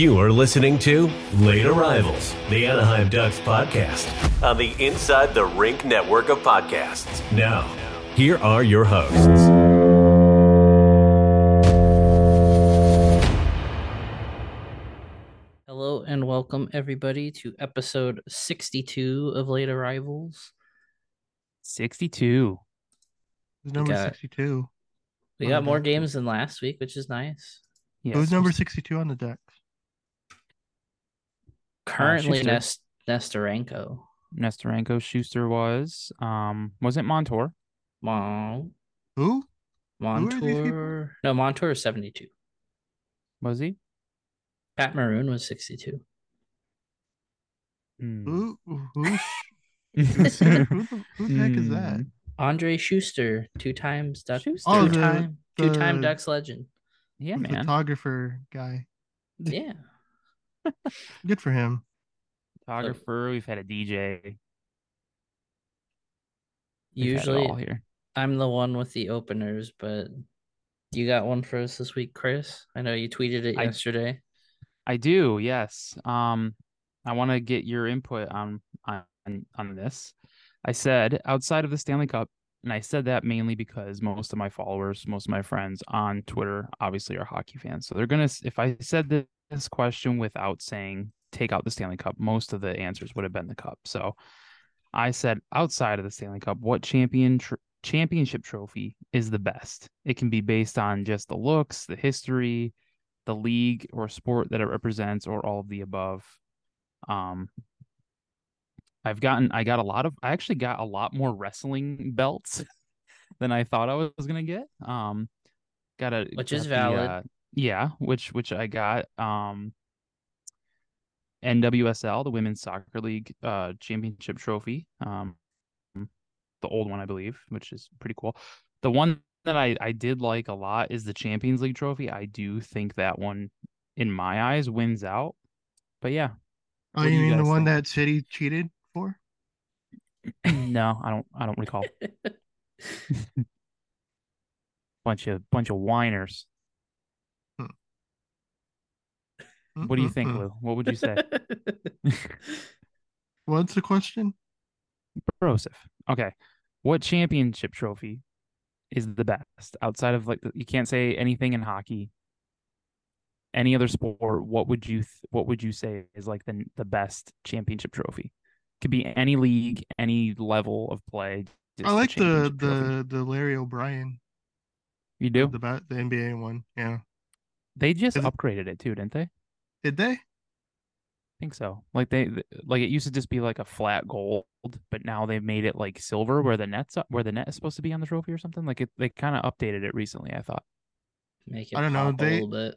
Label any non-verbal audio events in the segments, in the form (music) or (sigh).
You are listening to Late Arrivals, the Anaheim Ducks podcast on the Inside the Rink network of podcasts. Now, here are your hosts. Hello and welcome everybody to episode 62 of Late Arrivals. 62. Who's number got- 62? We On got more games than last week, which is nice. Yes. Who's number 62 on the deck? Currently Schuster. Nest Nestorenko. Nestorenko Schuster was. Um, wasn't Montour? Mon- Who? are these people? Montour. No, Montour is 72. Was he? Pat Maroon was 62. Hmm. Who? Who? (laughs) who, the, who the heck is that? Hmm. Andre Schuster, two times Duck, Schuster. Oh, two the- time, two time Ducks legend. Yeah, man. Photographer guy. Yeah. (laughs) Good for him. Photographer. We've had a DJ. We've Usually all here. I'm the one with the openers, but you got one for us this week, Chris. I know you tweeted it I- yesterday. I do. Yes. Um, I want to get your input on on on this. I said outside of the Stanley Cup, and I said that mainly because most of my followers, most of my friends on Twitter, obviously are hockey fans. So they're gonna. If I said thi- this question without saying take out the Stanley Cup, most of the answers would have been the Cup. So I said outside of the Stanley Cup, what champion tr- championship trophy is the best? It can be based on just the looks, the history, the league or sport that it represents, or all of the above. Um, I've gotten, I got a lot of, I actually got a lot more wrestling belts (laughs) than I thought I was gonna get. Um, got a Which is got the, valid. uh, yeah, which which I got. Um, NWSL, the Women's Soccer League, uh, championship trophy. Um, the old one, I believe, which is pretty cool. The one that I, I did like a lot is the Champions League trophy. I do think that one, in my eyes, wins out. But yeah, Oh, you you mean the one think? that City cheated for? (clears throat) no, I don't. I don't recall. (laughs) (laughs) bunch of bunch of whiners. What do you think. Lou? What would you say, (laughs) What's the question? Broseph? Okay, what championship trophy is the best outside of like you can't say anything in hockey. Any other sport? What would you th- What would you say is like the the best championship trophy? Could be any league, any level of play. I like the championship the the Larry O'Brien, you do. the the NBA one. Yeah. They just upgraded it too, didn't they? Did they? think so. Like they like it used to just be like a flat gold, but now they've made it like silver where the net's up, where the net is supposed to be on the trophy or something. Like it, they kind of updated it recently. I thought. Make it I don't know, pop a they- little bit.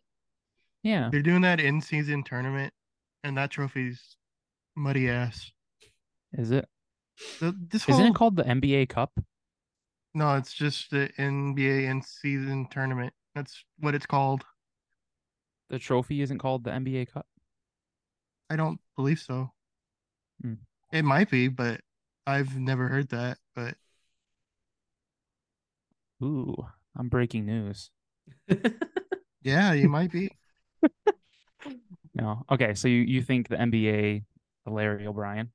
Yeah. They're doing that in season tournament, and that trophy's muddy ass. Is it? The, this Isn't it called the NBA Cup? no, it's just the NBA in season tournament. That's what it's called. The trophy isn't called the NBA Cup. I don't believe so. Hmm. It might be, but I've never heard that. But Ooh, I'm breaking news. (laughs) yeah, you might be. (laughs) No. Okay, so you you think the NBA, Larry O'Brien,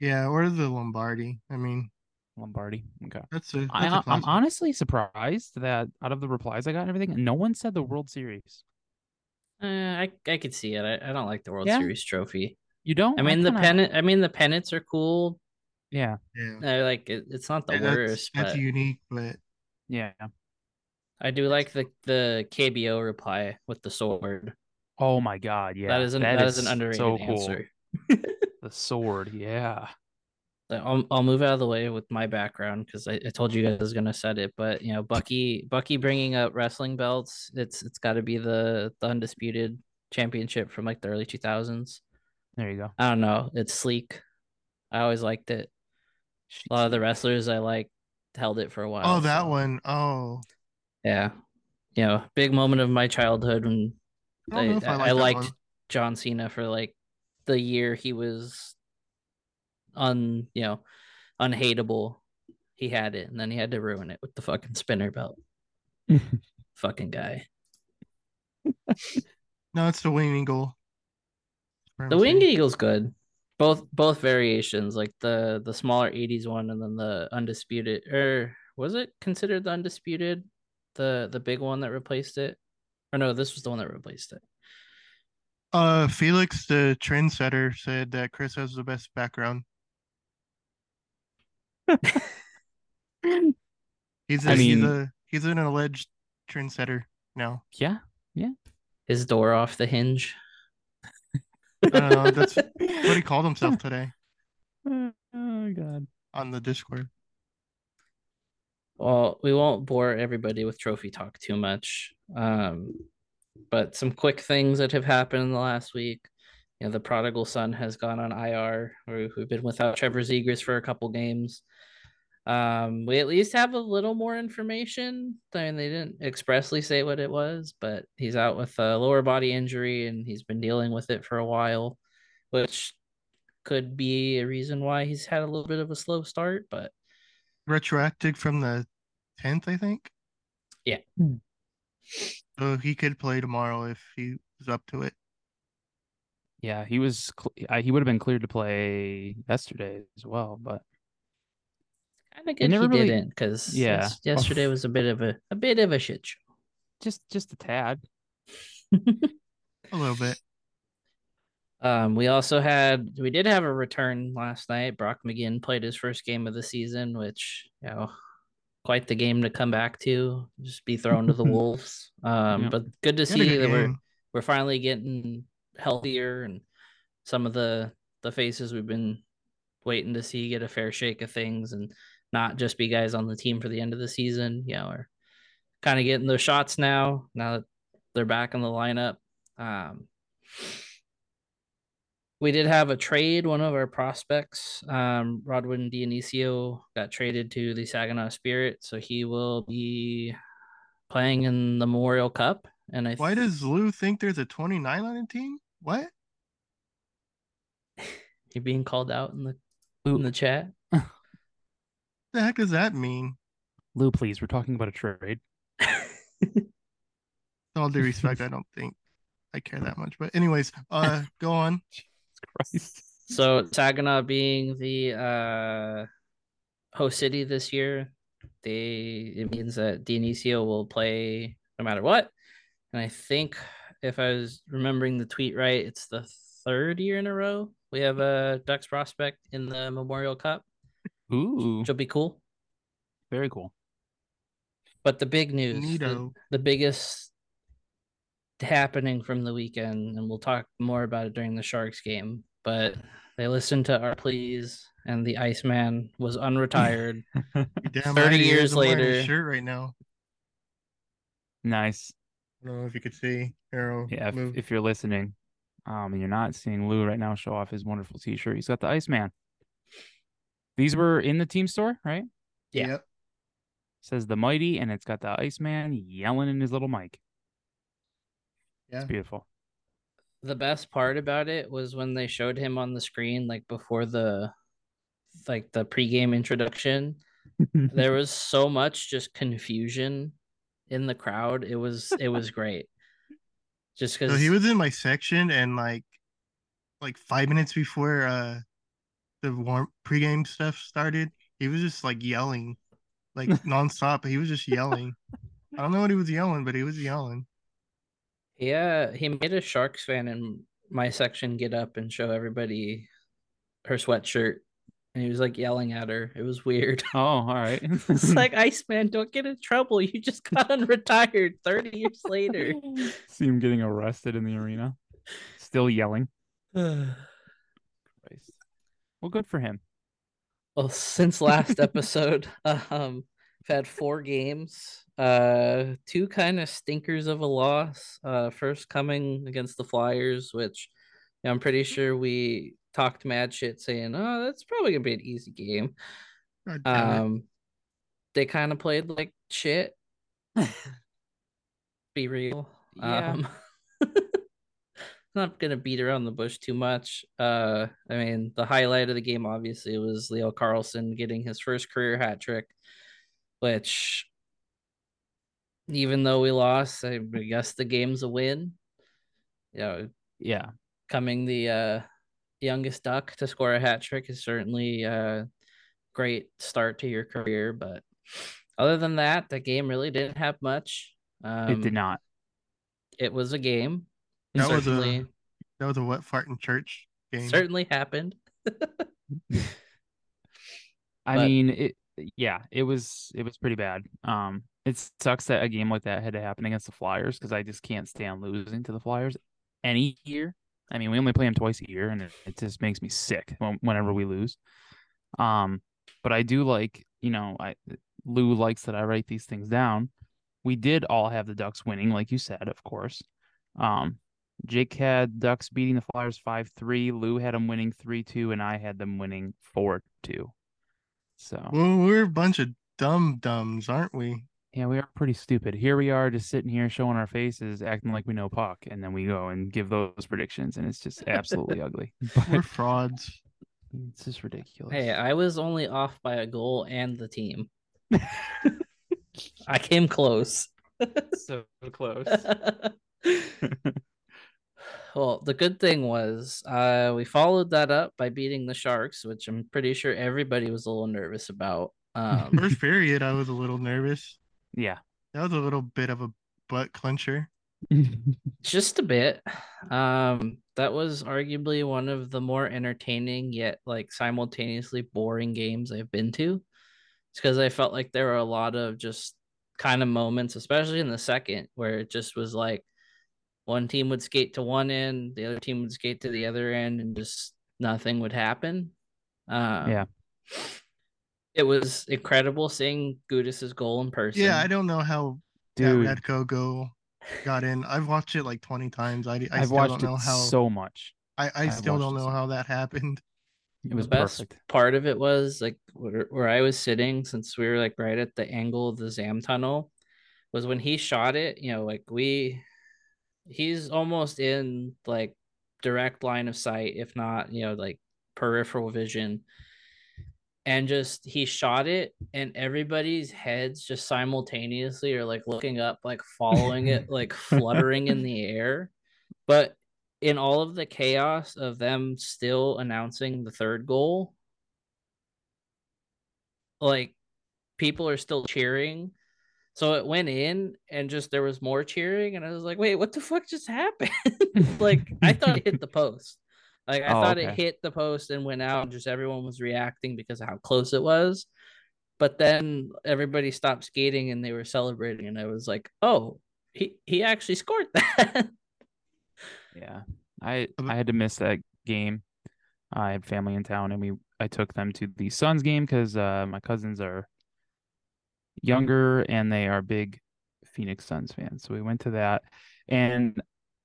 Yeah, or the Lombardi. I mean, Lombardi. Okay. that's a. That's I, a I'm honestly surprised that out of the replies I got and everything, no one said the World Series. Uh, I I could see it. I, I don't like the World Yeah? Series trophy. You don't? I mean the pennant. I mean the pennants are cool. Yeah. Yeah, I like it, it's not the Yeah, worst, that's but unique, but Yeah. I do like the the KBO reply with the sword. Oh my God. Yeah. that is an that is, an underrated so cool. answer. The sword. Yeah. So I'll I'll move out of the way with my background because I, I told you guys I was gonna set it, but you know Bucky Bucky bringing up wrestling belts. It's it's got to be the the undisputed championship from like the early two thousands. There you go. I don't know. It's sleek. I always liked it. A lot of the wrestlers I like held it for a while. oh, that so, one. Oh, Yeah. You know, big moment of my childhood when I I, I, I, like that liked one. John Cena for like the year he was un you know unhateable. He had it, and then he had to ruin it with the fucking spinner belt. (laughs) fucking guy. No, it's the wing Eagle The wing eagle's good. Both both variations, like the the smaller 80s one and then the undisputed or was it considered the undisputed? The the big one that replaced it? Or no, this was the one that replaced it. Uh, Felix, the trendsetter, said that Chris has the best background. (laughs) he's a, I mean- he's a he's an alleged trendsetter now. Yeah. Yeah. His door off the hinge. Uh, that's (laughs) what he called himself today Oh god. on the Discord. Well, we won't bore everybody with trophy talk too much. Um, but some quick things that have happened in the last week. You know, the prodigal son has gone on IR. We- We've been without Trevor Zegras for a couple games. Um, we at least have a little more information. I mean, they didn't expressly say what it was, but he's out with a lower body injury and he's been dealing with it for a while, which could be a reason why he's had a little bit of a slow start. But Retroactive from the tenth, I think. Yeah. So he could play tomorrow if he was up to it. Yeah, he was. Cl- uh, he would have been cleared to play yesterday as well, but kind of good never he really- didn't because Yeah. yesterday (laughs) was a bit of a a bit of a shit show. just just a tad. (laughs) A little bit. Um, we also had we did have a return last night. Brock McGinn played his first game of the season, which you know, quite the game to come back to. Just be thrown to the (laughs) wolves. Um, Yep. but good to He had a see good that we're we're finally getting healthier and some of the the faces we've been waiting to see get a fair shake of things and not just be guys on the team for the end of the season. You know, are kind of getting those shots now. Now that they're back in the lineup. Um, we did have a trade. One of our prospects, um, Rodwin Dionisio, got traded to the Saginaw Spirit, so he will be playing in the Memorial Cup. And I Why does Lou think there's a 29 on the team? What? (laughs) you're being called out in the in the chat? (laughs) The heck does that mean? Lou, please. We're talking about a trade. All due respect, I don't think I care that much. But anyways, uh, (laughs) go on. Jesus Christ. So Saginaw being the uh host city this year, they it means that Dionisio will play no matter what. And I think if I was remembering the tweet right, it's the third year in a row we have a Ducks prospect in the Memorial Cup, Ooh, which will be cool. very cool. But the big news, the, the biggest happening from the weekend, and we'll talk more about it during the Sharks game, but they listened to our pleas, and the Iceman was unretired. (laughs) Damn 30 right he is. years I'm wearing his later. shirt right now. nice. I don't know if you could see. Arrow. Yeah, move. if, if you're listening, um, and you're not seeing Lou right now show off his wonderful T-shirt, he's got the Iceman. These were in the team store, right? yeah. Yep. says the mighty, and it's got the Iceman yelling in his little mic. Yeah. It's beautiful. the best part about it was when they showed him on the screen, like before the like the pregame introduction. (laughs) there was so much just confusion in the crowd. It was it was great. Just because So he was in my section and like like five minutes before uh the warm pregame stuff started, he was just like yelling, like (laughs) nonstop. He was just yelling. I don't know what he was yelling, but he was yelling. Yeah, he made a Sharks fan in my section get up and show everybody her sweatshirt. And he was like yelling at her. It was weird. oh, all right. (laughs) it's like Iceman, don't get in trouble. You just got (laughs) unretired 30 years later. see him getting arrested in the arena, still yelling. (sighs) (sighs) (sighs) well, good for him. Well, since last episode, (laughs) (laughs) um, we've had four games. Uh two kind of stinkers of a loss. Uh first coming against the Flyers, which you know, I'm pretty sure we talked mad shit saying, oh, that's probably gonna be an easy game. God damn it. Um, they kind of played like shit. (laughs) Be real. Yeah. Um, not gonna beat around the bush too much. Uh, I mean, the highlight of the game obviously was Leo Carlsson getting his first career hat trick, which, even though we lost, I guess the game's a win. You know, Yeah. coming the uh, youngest duck to score a hat trick is certainly a great start to your career. But other than that, the game really didn't have much. Um, it did not. It was a game. That was a- certainly, That was a wet fart in church game. certainly happened. (laughs) I But- mean, it. Yeah, it was it was pretty bad. Um, it sucks that a game like that had to happen against the Flyers because I just can't stand losing to the Flyers any year. I mean, we only play them twice a year, and it, it just makes me sick whenever we lose. Um, but I do like, you know, I Lou likes that I write these things down. We did all have the Ducks winning, like you said, of course. Um, Jake had Ducks beating the Flyers five three. Lou had them winning three two, and I had them winning four two. So Well, we're a bunch of dumb dumbs, aren't we? yeah, we are pretty stupid. Here we are, just sitting here showing our faces, acting like we know puck, and then we go and give those predictions, and it's just absolutely (laughs) ugly. We're frauds. it's just ridiculous. Hey, I was only off by a goal and the team. (laughs) I came close. so (laughs) close. Well, the good thing was uh, we followed that up by beating the Sharks, which I'm pretty sure everybody was a little nervous about. (laughs) Um, First period, I was a little nervous. yeah. That was a little bit of a butt clencher. (laughs) just a bit. Um, that was arguably one of the more entertaining yet like simultaneously boring games I've been to. It's because I felt like there were a lot of just kind of moments, especially in the second, where it just was like one team would skate to one end, the other team would skate to the other end, and just nothing would happen. Um, Yeah. It was incredible seeing Gudas's goal in person. Yeah, I don't know how Dude, that Radko goal got in. I've watched it like 20 times. I, I I've still watched don't know it how so much. I, I still don't know so how that happened. It was the best perfect. part of it was like where, where I was sitting, since we were like right at the angle of the Zam tunnel, was when he shot it. You know, like we, he's almost in like direct line of sight, if not, you know, like peripheral vision. And just he shot it, and everybody's heads just simultaneously are like looking up, like following it, (laughs) like fluttering in the air. But in all of the chaos of them still announcing the third goal, like people are still cheering. So it went in and just there was more cheering, and I was like, wait, what the fuck just happened? (laughs) like I thought it hit the (laughs) post. Like I Oh, thought it hit the post and went out, and just everyone was reacting because of how close it was. But then everybody stopped skating and they were celebrating, and I was like, oh, he he actually scored that. (laughs) Yeah. I I had to miss that game. I had family in town and we I took them to the Suns game because uh, my cousins are younger and they are big Phoenix Suns fans. So we went to that and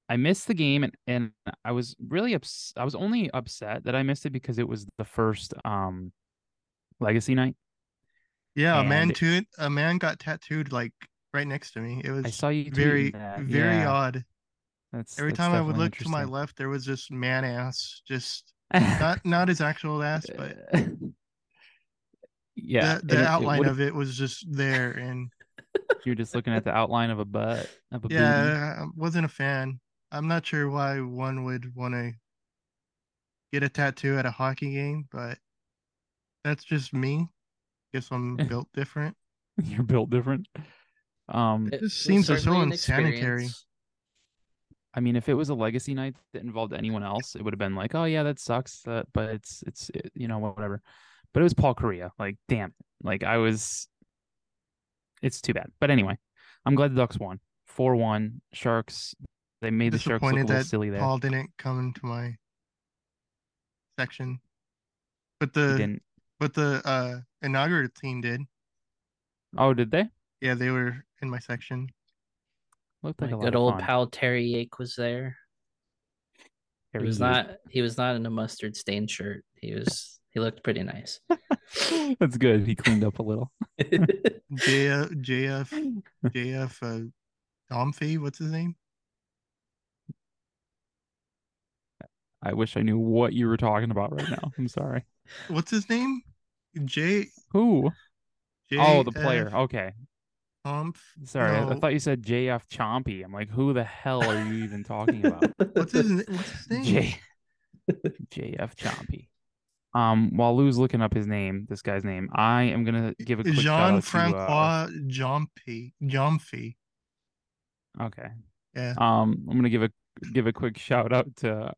I missed the game and, and I was really ups- I was only upset that I missed it because it was the first um legacy night. Yeah, a man to a man got tattooed like right next to me. It was I saw you very very Yeah, odd. That's Every that's time I would look to my left, there was just man ass, just (laughs) not not his actual ass, but (laughs) yeah, the, the it- it outline would've- of it was just there. And (laughs) You're just looking at the outline of a butt of a booty. yeah, I wasn't a fan. I'm not sure why one would want to get a tattoo at a hockey game, but that's just me. Guess I'm (laughs) built different. You're built different. Um, It This seems so unsanitary. I mean, if it was a legacy night that involved anyone else, it would have been like, oh yeah, that sucks. Uh, but it's it's it, you know whatever. But it was Paul Kariya. Like, damn. Like I was. It's too bad. But anyway, I'm glad the Ducks won. Four one. Sharks. They made the Sharks look a little that silly there. Paul didn't come into my section, but the didn't. but the uh inaugural team did. Oh, did they? Yeah, they were in my section. Looked My like a lot good of old fun. pal Terry Yake was there. He was Yake. not he was not in a mustard stained shirt. He was he looked pretty nice. (laughs) That's good. He cleaned up a little. JF JF JF uh Domfey, what's his name? I wish I knew what you were talking about right now. I'm sorry. What's his name? J Who? J Oh, the player. Okay. Humph. Sorry, I, I thought you said JF Chompy. I'm like, who the hell are you even talking about? What's his What's his name? (laughs) J JF Chompy. Um, while Lou's looking up his name, this guy's name, I am gonna give a quick shout Jean out to, uh, Francois Jompy. Jomphe. okay. Yeah. Um, I'm gonna give a give a quick shout out to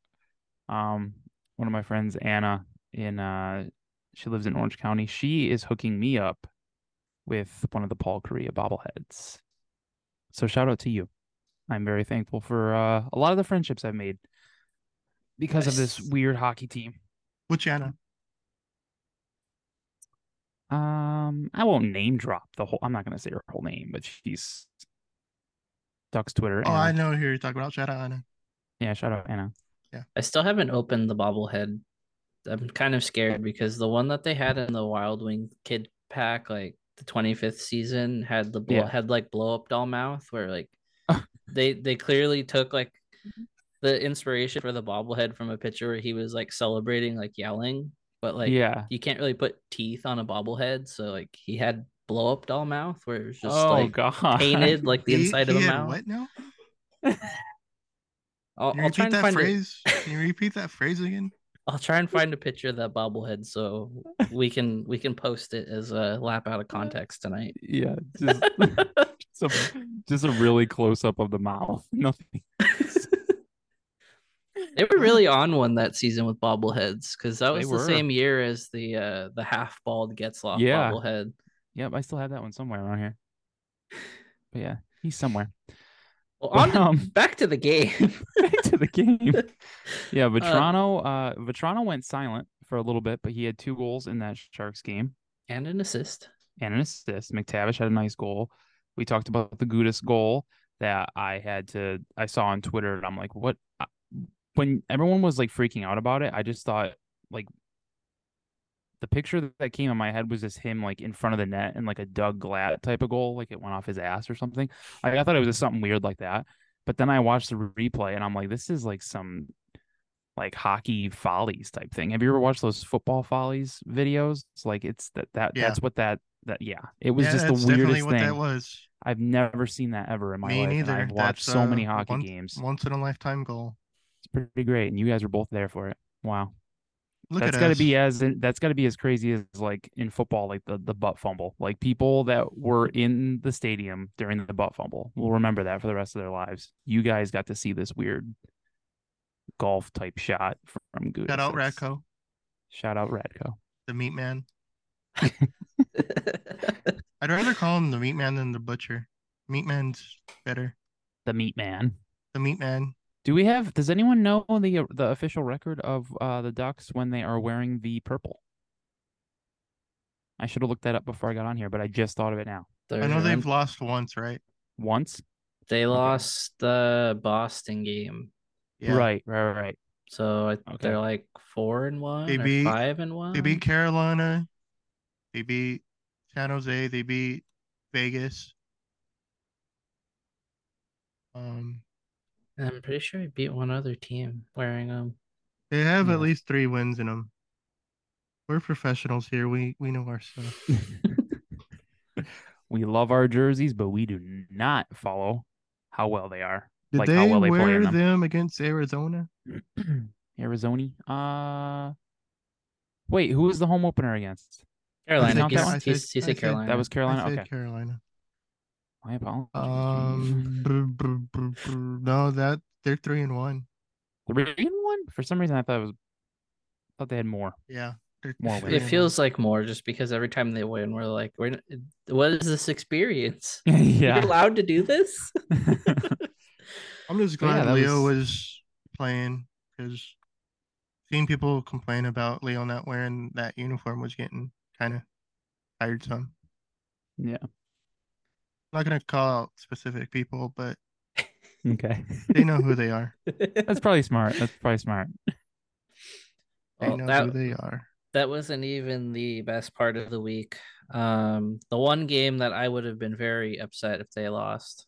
um one of my friends, Anna, in uh she lives in Orange County. She is hooking me up with one of the Paul Kariya bobbleheads. So shout out to you. I'm very thankful for uh, a lot of the friendships I've made because of this weird hockey team. Which Anna? Um, I won't name drop the whole. I'm not gonna say her whole name, but she's Duck's Twitter. Oh, I know who you're talking about. Shout out Anna. Yeah, shout out Anna. Yeah. I still haven't opened the bobblehead. I'm kind of scared because the one that they had in the Wild Wing Kid pack, like the 25th season, had the blow, Yeah. had like blow up doll mouth, where like (laughs) they they clearly took like the inspiration for the bobblehead from a picture where he was like celebrating, like yelling, but like yeah. you can't really put teeth on a bobblehead, so like he had blow up doll mouth where it was just oh like god. painted like the He- inside he of the mouth. What now? (laughs) I'll, I'll try repeat and that find a- phrase? Can you repeat that phrase again? (laughs) I'll try and find a picture of that bobblehead so we can we can post it as a lap out of context tonight. Yeah, just, (laughs) just, a, just a really close up of the mouth. Nothing. (laughs) They were really on one that season with bobbleheads because that They was the were. same year as the uh the half bald Getzlaf Yeah. bobblehead. Yep, I still have that one somewhere around here. But yeah, he's somewhere. Well, on to- Um, back to the game. (laughs) back to the game. (laughs) Yeah, Vatrano, uh, Vatrano went silent for a little bit, but he had two goals in that Sharks game and an assist. and an assist. McTavish had a nice goal. We talked about the Gudas goal that I had to, I saw on Twitter, and I'm like, what? When everyone was like freaking out about it, I just thought like the picture that came in my head was just him like in front of the net and like a Doug Glatt type of goal, like it went off his ass or something. I, I thought it was just something weird like that. But then I watched the replay and I'm like, this is like some like hockey follies type thing. Have you ever watched those football follies videos? It's like it's that that Yeah. that's what that that yeah. It was yeah, just the weirdest what that thing. was. I've never seen that ever in my Me life. neither. I've watched That's, so many uh, hockey once- games. Once in a lifetime goal. Pretty great, and you guys were both there for it. Wow, Look that's at got to be as that's got to be as crazy as like in football, like the the butt fumble. Like people that were in the stadium during the butt fumble will remember that for the rest of their lives. You guys got to see this weird golf type shot from Gudas. Shout out Radko, Shout out Radko. the meat man. (laughs) I'd rather call him the meat man than the butcher. Meat man's better. The meat man. The meat man. Do we have? Does anyone know the the official record of uh, the Ducks when they are wearing the purple? I should have looked that up before I got on here, but I just thought of it now. I know They're- they've lost once, right? Once, they lost the Boston game. Yeah. right, right, right, right. So I, Okay. they're like four and one They or beat- five and one. They beat Carolina. They beat San Jose. They beat Vegas. Um, And I'm pretty sure I beat one other team wearing them. they have Yeah. at least three wins in them. We're professionals here. We we know our stuff. (laughs) we love our jerseys, but we do not follow how well they are. Did like they how well they wear in them. them against Arizona? (clears throat) Arizona. Uh, wait, who was the home opener against? Carolina. count that He's, one? I said- he I said said- Carolina. That was Carolina. I said Okay, Carolina. My apologies. Um, (laughs) brr, brr, brr, brr. no, that they're three and one. three and one. For some reason, I thought it was. thought they had more. Yeah, More it feels like more just because every time they win, we're like, we're what is this experience? (laughs) yeah. You're allowed to do this? (laughs) I'm just But yeah, glad Leo was- was playing because seeing people complain about Leo not wearing that uniform was getting kind of tiresome. yeah. I'm not gonna call out specific people, but (laughs) Okay. they know who they are. (laughs) That's probably smart. That's probably smart. They Well, know that- who they are. that wasn't even the best part of the week. Um, the one game that I would have been very upset if they lost.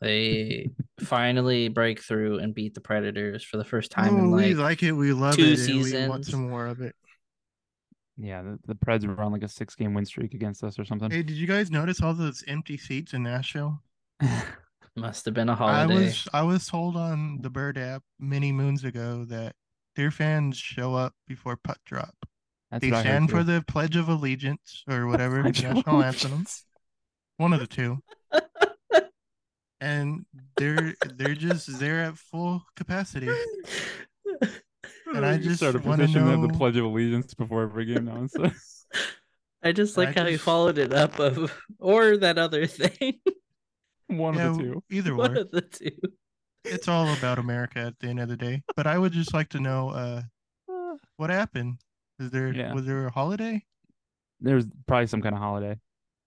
They (laughs) finally break through and beat the Predators for the first time Oh, in we like like it. We love two it. and we want some more of it. Yeah, the, the Preds were on like a six game win streak against us or something. Hey, did you guys notice all those empty seats in Nashville? (laughs) Must have been a holiday. I was I was told on the Bird app many moons ago that their fans show up before puck drop. That's they what I heard stand for the Pledge of Allegiance or (laughs) whatever Pledge of national anthem. One of the two. (laughs) and they're they're just there at full capacity. And I (laughs) just start a wanna petition the Pledge of Allegiance before every game now. So. (laughs) I just I like how he just- followed it up of or that other thing. (laughs) One Yeah, of the two. either One or. of the two. It's all about America at the end of the day. But I would just like to know uh (sighs) what happened. Is there Yeah. was there a holiday? There was probably some kind of holiday.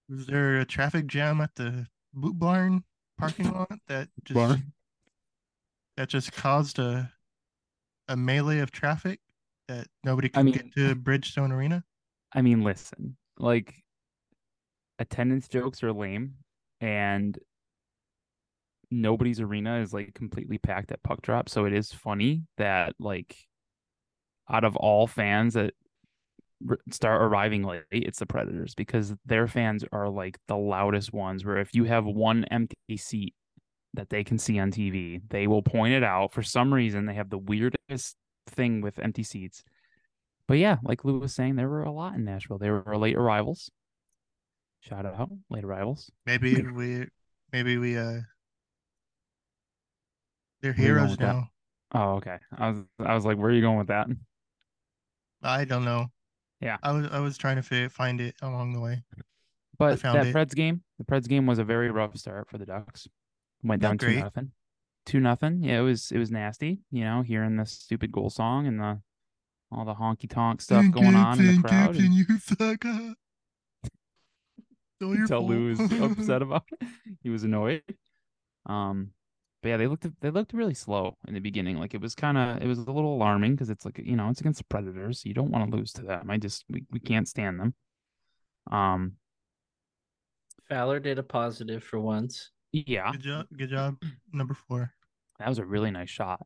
Was there a traffic jam at the boot barn parking lot that just Barn. that just caused a a melee of traffic that nobody I mean- get to Bridgestone Arena? I mean, listen, like attendance jokes are lame, and nobody's arena is like completely packed at puck drop. So it is funny that like out of all fans that start arriving late, it's the Predators because their fans are like the loudest ones. Where if you have one empty seat that they can see on TV, they will point it out. For some reason, they have the weirdest thing with empty seats. But yeah, like Lou was saying, there were a lot in Nashville. There were late arrivals. Shout out, late arrivals. Maybe (laughs) we maybe we uh they're Where you going heroes with that? now. Oh, okay. I was I was like, where are you going with that? I don't know. Yeah. I was I was trying to find it along the way. But that it. Preds game, the Preds game was a very rough start for the Ducks. Went down two nothing. Two nothing. Yeah, it was it was nasty. You know, hearing the stupid goal song and the all the honky tonk stuff going on in the crowd. and you (laughs) suck. uh. (laughs) Still your Tell Lou was (laughs) upset about it. He was annoyed. Um, but yeah, they looked they looked really slow in the beginning. Like it was kind of it was a little alarming because it's like you know it's against the Predators. You don't want to lose to them. I just we, we can't stand them. Um, Fowler did a positive for once. Yeah, Good job. Good job. Number four. that was a really nice shot.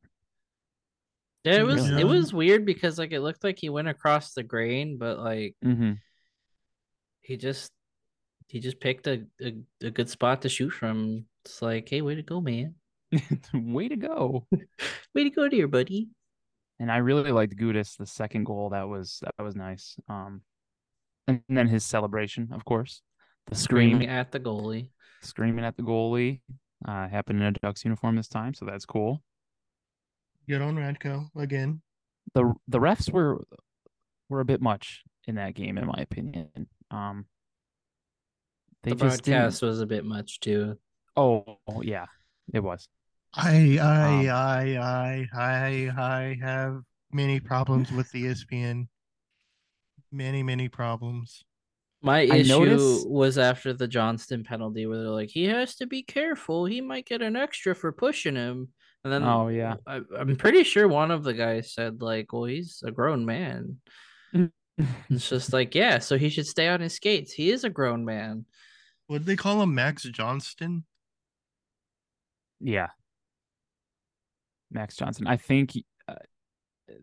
Yeah, it was Really? it was weird because like it looked like he went across the grain, but like Mm-hmm. he just he just picked a, a, a good spot to shoot from. It's like, hey, way to go, man. (laughs) (laughs) Way to go! Way to go there, buddy. And I really liked Gudas, the second goal. That was that was nice. Um, and then his celebration, of course, the Screaming screaming, at the goalie. Screaming at the goalie, uh, happened in a Ducks uniform this time, so that's cool. Good on Radko again. the the refs were were a bit much in that game, in my opinion. Um, they the just didn't- broadcast was a bit much too. Oh, yeah, it was. I I Um, I I I I have many problems with the ESPN. Many many problems. My I issue notice- was after the Johnston penalty, where they're like, he has to be careful. He might get an extra for pushing him. And then, Oh, yeah. I, I'm pretty sure one of the guys said, like, well, he's a grown man. (laughs) It's just like, yeah, so he should stay on his skates. He is a grown man. Would they call him? Max Johnston? yeah, Max Johnson. I think uh,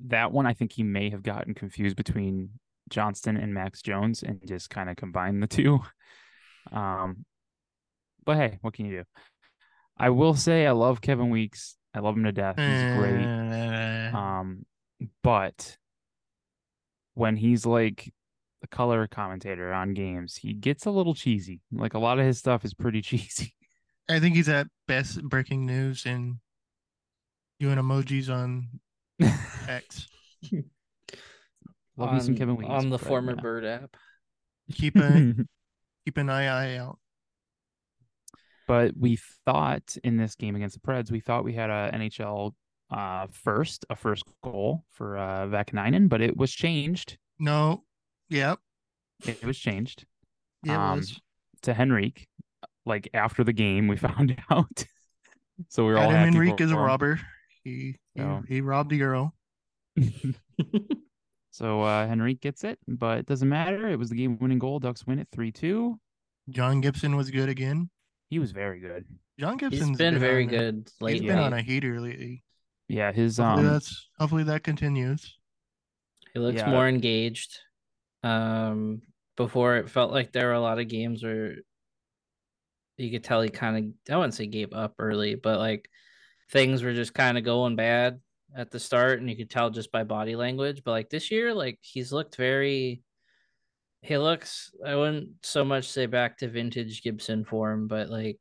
that one. I think he may have gotten confused between Johnston and Max Jones and just kind of combine the two. (laughs) Um, but hey, what can you do? I will say I love Kevin Weeks. I love him to death. He's great. Uh, Um, but when he's like the color commentator on games, he gets a little cheesy. Like a lot of his stuff is pretty (laughs) cheesy. I think he's at best breaking news and doing emojis on (laughs) X. Love me some on- Kevin Weeks on the but, former yeah. Bird app. Keep an (laughs) keep an eye eye out. but we thought in this game against the Preds, we thought we had a NHL uh first, a first goal for uh Vaakanainen, but it was changed. No. Yep. It was changed Yeah, it Um, was. to Henrique. Like after the game, we (laughs) found out. so we were all Adam happy Enrique is a robber. He he, So- he robbed a (laughs) girl. So uh Henrique gets it, but it doesn't matter. It was the game winning goal. Ducks win it 3 2. John Gibson was good again. He was very good. John He's Gibson's been very on a- good He's lately. been on a heater lately. Yeah, his Hopefully um that's hopefully that continues. He looks Yeah. more engaged. Um, before it felt like there were a lot of games where you could tell he kind of I wouldn't say gave up early, but like things were just kind of going bad at the start, and you could tell just by body language. But like this year, like he's looked very. He looks. I wouldn't so much say back to vintage Gibson form, but like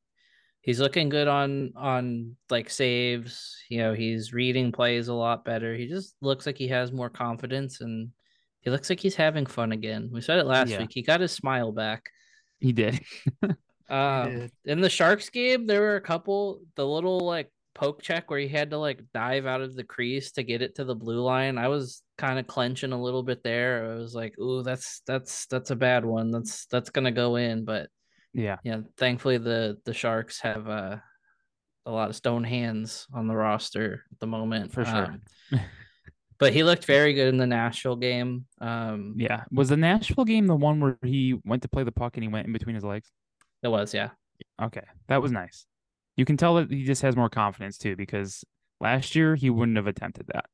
he's looking good on on like saves. You know, he's reading plays a lot better. He just looks like he has more confidence and he looks like he's having fun again. We said it last Yeah. week. He got his smile back. He did. (laughs) Um, did. in the Sharks game, there were a couple the little like poke check where he had to like dive out of the crease to get it to the blue line. I was kind of clenching a little bit there. I was like, "Ooh, that's that's that's a bad one. That's that's gonna go in." But yeah. yeah, thankfully the the Sharks have uh, a lot of stone hands on the roster at the moment For sure. Um, but he looked very good in the Nashville game. Um, Yeah. Was the Nashville game the one where he went to play the puck and he went in between his legs? it was yeah. Okay. That was nice. You can tell that he just has more confidence too, because last year he wouldn't have attempted that.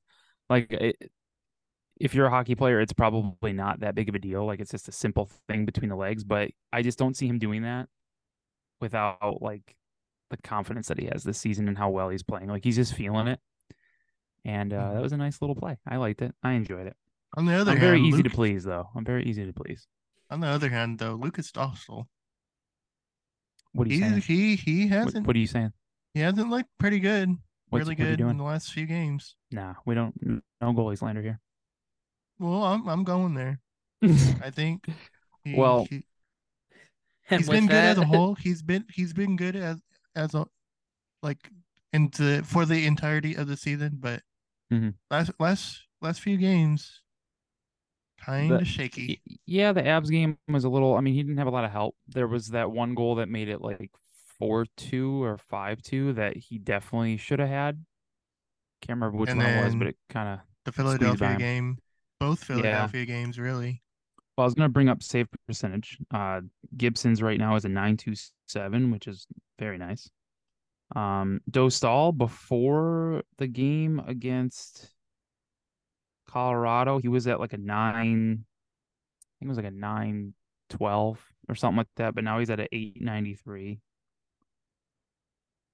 Like, it, if you're a hockey player, it's probably not that big of a deal. Like, it's just a simple thing between the legs, but I just don't see him doing that without like the confidence that he has this season and how well he's playing. Like, he's just feeling it. And uh, that was a nice little play. I liked it. I enjoyed it. On the other I'm hand, very easy Luke, to please, though. I'm very easy to please. on the other hand, though, Lukas Dostal, What are you he saying? he he hasn't what are you saying? he hasn't looked pretty good, What's, really what are good in the last few games. Nah, we don't. No goalies lander here. Well, I'm I'm going there. (laughs) I think. He, Well, he, And he's with been good as a (laughs) whole. He's been he's been good as as a like into for the entirety of the season, but Mhm. last last last few games, kind of shaky. Yeah, the abs game was a little. I mean, he didn't have a lot of help. There was that one goal that made it like four two or five two that he definitely should have had. Can't remember which And one it was, but it kind of. The Philadelphia game, both Philadelphia games, really. Well, I was gonna bring up save percentage. Uh, Gibson's right now is a nine two seven, which is very nice. Um, Dostal before the game against Colorado, he was at like a nine. I think it was like a nine twelve or something like that. But now he's at an eight ninety three.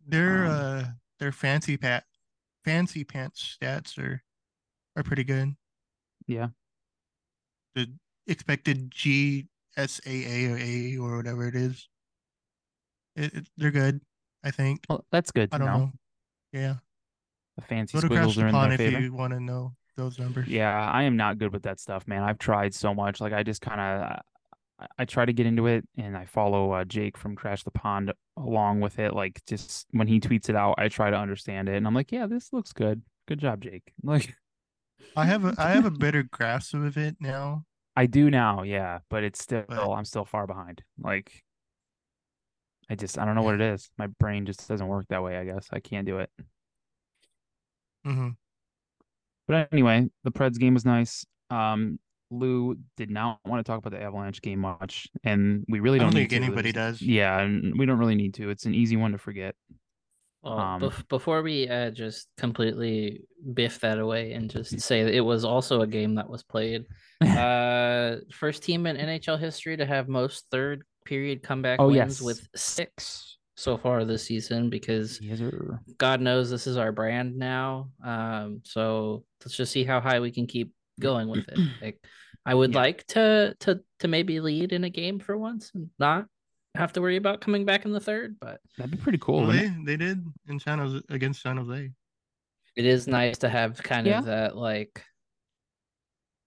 Their Um, uh their fancy pat fancy pants stats are are pretty good. Yeah. The expected G S A A or A or whatever it is. It, it, they're good, I think. Well, that's good to I don't know. know. Yeah. The fancy Go to Crash squiggles are in their if favor. you want to know those numbers. Yeah, I am not good with that stuff, man. I've tried so much. Like I just kind of I, try to get into it and I follow uh, Jake from Crash the Pond along with it. Like just when he tweets it out, I try to understand it and I'm like, "Yeah, this looks good. Good job, Jake." (laughs) Like I have a I have a (laughs) better grasp of it now. I do now, yeah, but it's still But- I'm still far behind. Like I just I don't know what it is. My brain just doesn't work that way, I guess. I can't do it. hmm But anyway, the Preds game was nice. Um, Lou did not want to talk about the Avalanche game much, and we really don't don't, think to. anybody does. Yeah, and we don't really need to. It's an easy one to forget. Well, Um, bef- before we uh, just completely biff that away and just (laughs) say that it was also a game that was played, (laughs) uh, first team in NHL history to have most third period comeback Oh, wins yes. with six so far this season because Yes. God knows this is our brand now. Um, so let's just see how high we can keep going with it. (clears throat) Like, I would Yeah. like to to to maybe lead in a game for once and not have to worry about coming back in the third, but That'd be pretty cool. Well, they they did in San Jose against San Jose. it is nice to have kind Yeah. of that like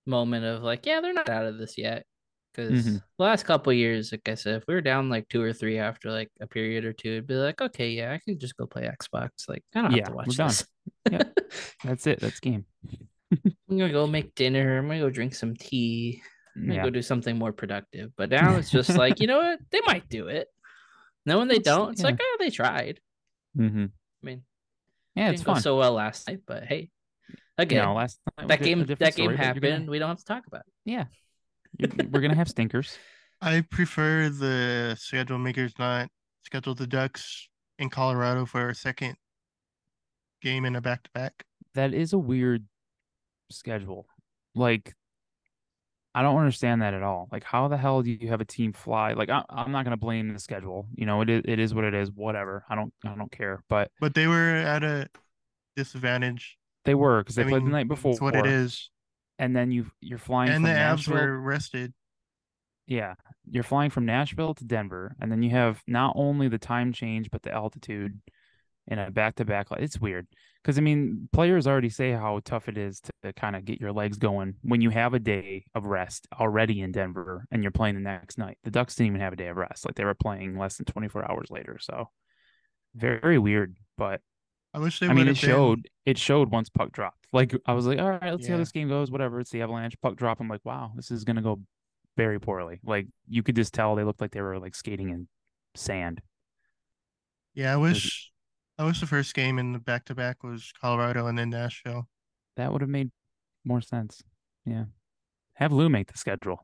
moment of like, yeah, they're not out of this yet. Because Mhm. the last couple of years, like I said, if we were down like two or three after like a period or two, it'd be like, okay, yeah, I can just go play Xbox. Like, I don't Yeah, have to watch this. Yeah. (laughs) That's it. That's game. I'm gonna go (laughs) make dinner. I'm gonna go drink some tea. I'm gonna Yeah. go do something more productive. But (laughs) now it's just like, you know what? They might do it. No, when they It's- don't, it's like, oh, they tried. Mm-hmm. I mean, Yeah, it's fun. so well last night, but hey, you again, know, last night that was a- a game that game story, happened. We don't have to talk about it. You're- we're gonna have stinkers. (laughs) I prefer the schedule makers not schedule the Ducks in Colorado for a second game in a back to back. That is a weird schedule. Like I don't understand that at all. Like, how the hell do you have a team fly? Like, I, I'm not gonna blame the schedule. You know, it is it is what it is. Whatever. I don't I don't care. But But they were at a disadvantage. they were because they I played the night before. That's what it is. And then you you're flying And from the Avs were rested. Yeah, you're flying from Nashville to Denver, and then you have not only the time change but the altitude in a back to back. It's weird because I mean, players already say how tough it is to, kind of get your legs going when you have a day of rest already in Denver and you're playing the next night. The Ducks didn't even have a day of rest; like they were playing less than 24 hours later. So very, very weird, but I wish they I mean, it been. showed. It showed once puck dropped. Like I was like, all right, let's see how this game goes. Whatever. It's the Avalanche. Puck drop. I'm like, wow, this is gonna go very poorly. Like you could just tell they looked like they were like skating in sand. Yeah, I wish I wish the first game in the back to back was Colorado and then Nashville. That would have made more sense. Yeah. Have Lou make the schedule.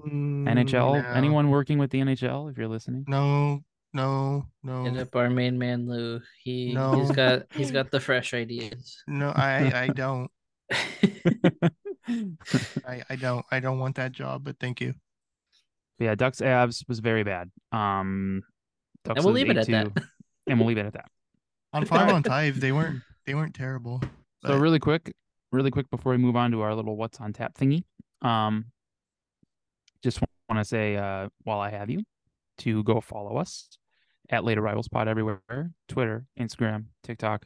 Mm, NHL. no. Anyone working with the NHL, if you're listening. No, no, no, Hit up our main man Lou. He he's No. got he's (laughs) got the fresh ideas. no. I I don't. (laughs) I I don't. I don't want that job. But thank you. Yeah, Ducks Avs was very bad. Um, Ducks and we'll was leave it at that. and we'll leave it at that. (laughs) On five on five, they weren't they weren't terrible. So really quick, really quick before we move on to our little what's on tap thingy, um, just want to say uh, while I have you, to go follow us at Late Arrivals Pod everywhere, Twitter, Instagram, TikTok.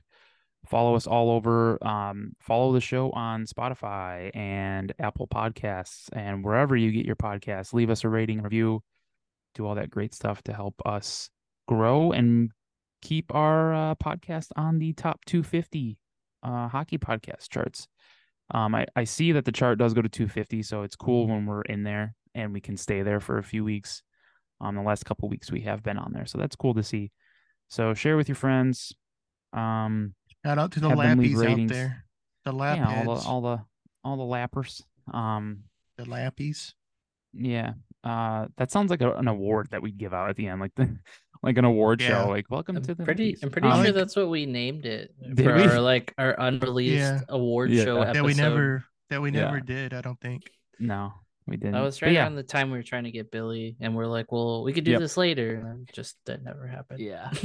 Follow us all over. Um, follow the show on Spotify and Apple Podcasts and wherever you get your podcasts. Leave us a rating, review, do all that great stuff to help us grow and keep our uh, podcast on the top 250 uh, hockey podcast charts. Um, I, I see that the chart does go to 250, so it's cool when we're in there and we can stay there for a few weeks. Um, the last couple weeks we have been on there, so that's cool to see. So share with your friends. Um, Shout out to the Have them leave lappies out there. The lap yeah, all the all the all the lappers. Um, the lappies. yeah. Uh, that sounds like a, an award that we'd give out at the end, like the (laughs) like an award Yeah. show. Like welcome I'm to the pretty lappies." I'm pretty Um, sure like- that's what we named it (laughs) for we? our like our unreleased Yeah. award Yeah. show That episode. That we never that we Yeah. never did. I don't think. no, we didn't. That was But right yeah, around the time we were trying to get Billy, and we're like, "Well, we could do Yep. this later." And just that never happened. yeah. (laughs)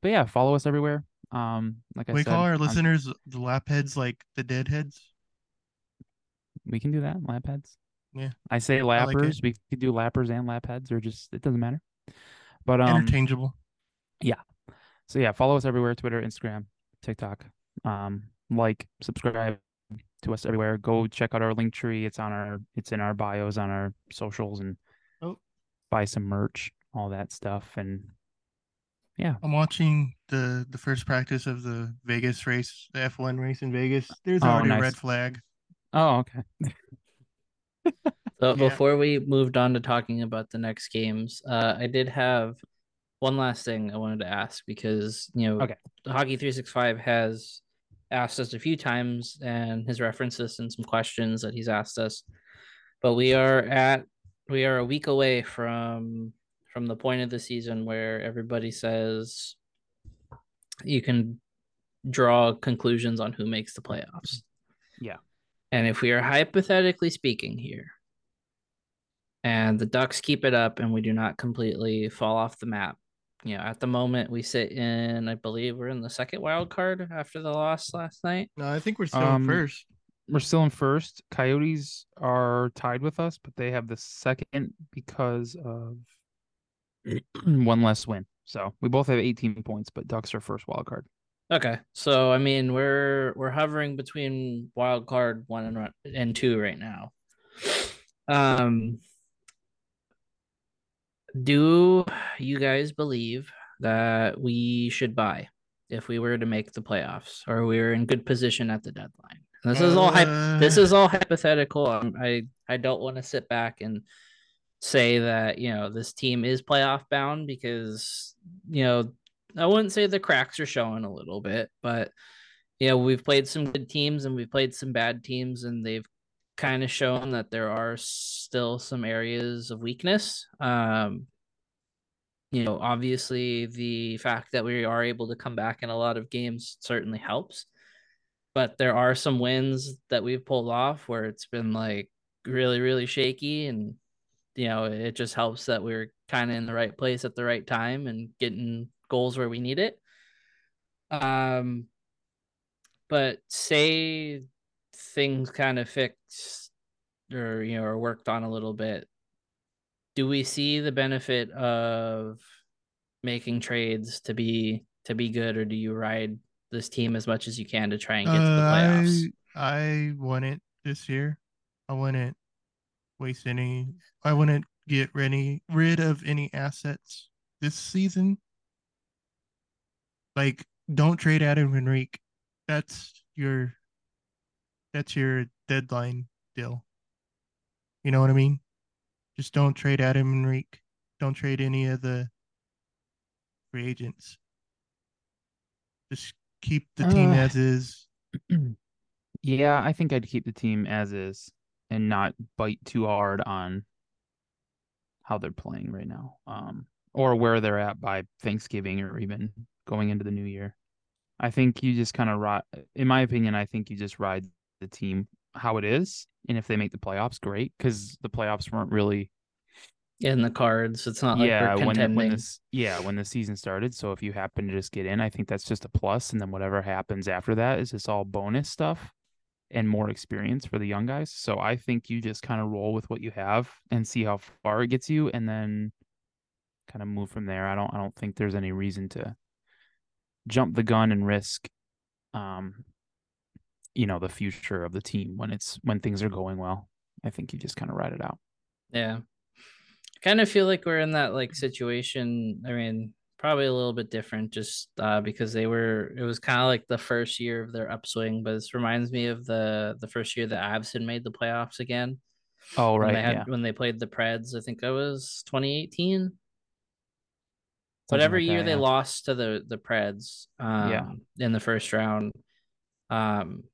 But yeah, follow us everywhere. Um, like I we call our on- listeners the lap heads like the deadheads. We can do that. Lap heads. Yeah. I say like it. lappers. we could do lappers and lap heads, or just it doesn't matter. But um, Interchangeable. Yeah. So yeah, follow us everywhere: Twitter, Instagram, TikTok. Um, like, subscribe to us everywhere. Go check out our link tree. It's on our. It's in our bios on our socials, and Oh. buy some merch, all that stuff, and yeah, I'm watching the the first practice of the Vegas race, the F1 race in Vegas. There's Oh, already a red flag. Oh, okay. So Yeah. before we moved on to talking about the next games, uh, I did have one last thing I wanted to ask because you know Okay. Hockey Three Six Five has asked us a few times and his referenced this in some questions that he's asked us, but we are at we are a week away from from the point of the season where everybody says you can draw conclusions on who makes the playoffs. Yeah. And if we are hypothetically speaking here, and the Ducks keep it up and we do not completely fall off the map, you know, at the moment we sit in, I believe we're in the second wild card after the loss last night. No, I think we're still Um, first. We're still in first. Coyotes are tied with us, but they have the second because of (clears throat) one less win. So we both have 18 points, but Ducks are first wild card. Okay, so I mean we're we're hovering between wild card one and and two right now. Um, do you guys believe that we should buy if we were to make the playoffs, or we were in good position at the deadline? This is all hype. This Uh, is all hypothetical. Um, I I don't want to sit back and say that you know this team is playoff bound because you know I wouldn't say the cracks are showing a little bit, but you know we've played some good teams and we've played some bad teams, and they've kind of shown that there are still some areas of weakness. Um, you know, obviously the fact that we are able to come back in a lot of games certainly helps, but there are some wins that we've pulled off where it's been like really really shaky and you know it just helps that we are kind of in the right place at the right time and getting goals where we need it um but say things kind of fixed or you know or worked on a little bit do we see the benefit of making trades to be to be good or do you ride this team as much as you can to try and get to the playoffs I, I wouldn't this year. I wouldn't waste any. I wouldn't get any rid of any assets this season. Like, don't trade Adam Henrique. That's your. That's your deadline deal. You know what I mean? Just don't trade Adam Henrique. Don't trade any of the free agents. Just keep the team Uh, as is. (clears throat) Yeah, I think I'd keep the team as is and not bite too hard on how they're playing right now. Um, or where they're at by Thanksgiving or even going into the new year. I think you just kind of ride, in my opinion, I think you just ride the team how it is. And if they make the playoffs, great, because the playoffs weren't really in the cards it's not like yeah when when this yeah when the season started. So if you happen to just get in, I think that's just a plus, and then whatever happens after that is just all bonus stuff and more experience for the young guys. So I think you just kind of roll with what you have and see how far it gets you, and then kind of move from there. I don't I don't think there's any reason to jump the gun and risk um you know the future of the team when it's when things are going well. I think you just kind of ride it out. Yeah. I kind of feel like we're in that like situation. I mean, probably a little bit different just uh, because they were it was kind of like the first year of their upswing, but this reminds me of the the first year that Avs had made the playoffs again. Oh When right, they had yeah. when they played the Preds, I think that was 2018. Something Whatever like year that, they yeah. lost to the the Preds um Yeah. in the first round. Um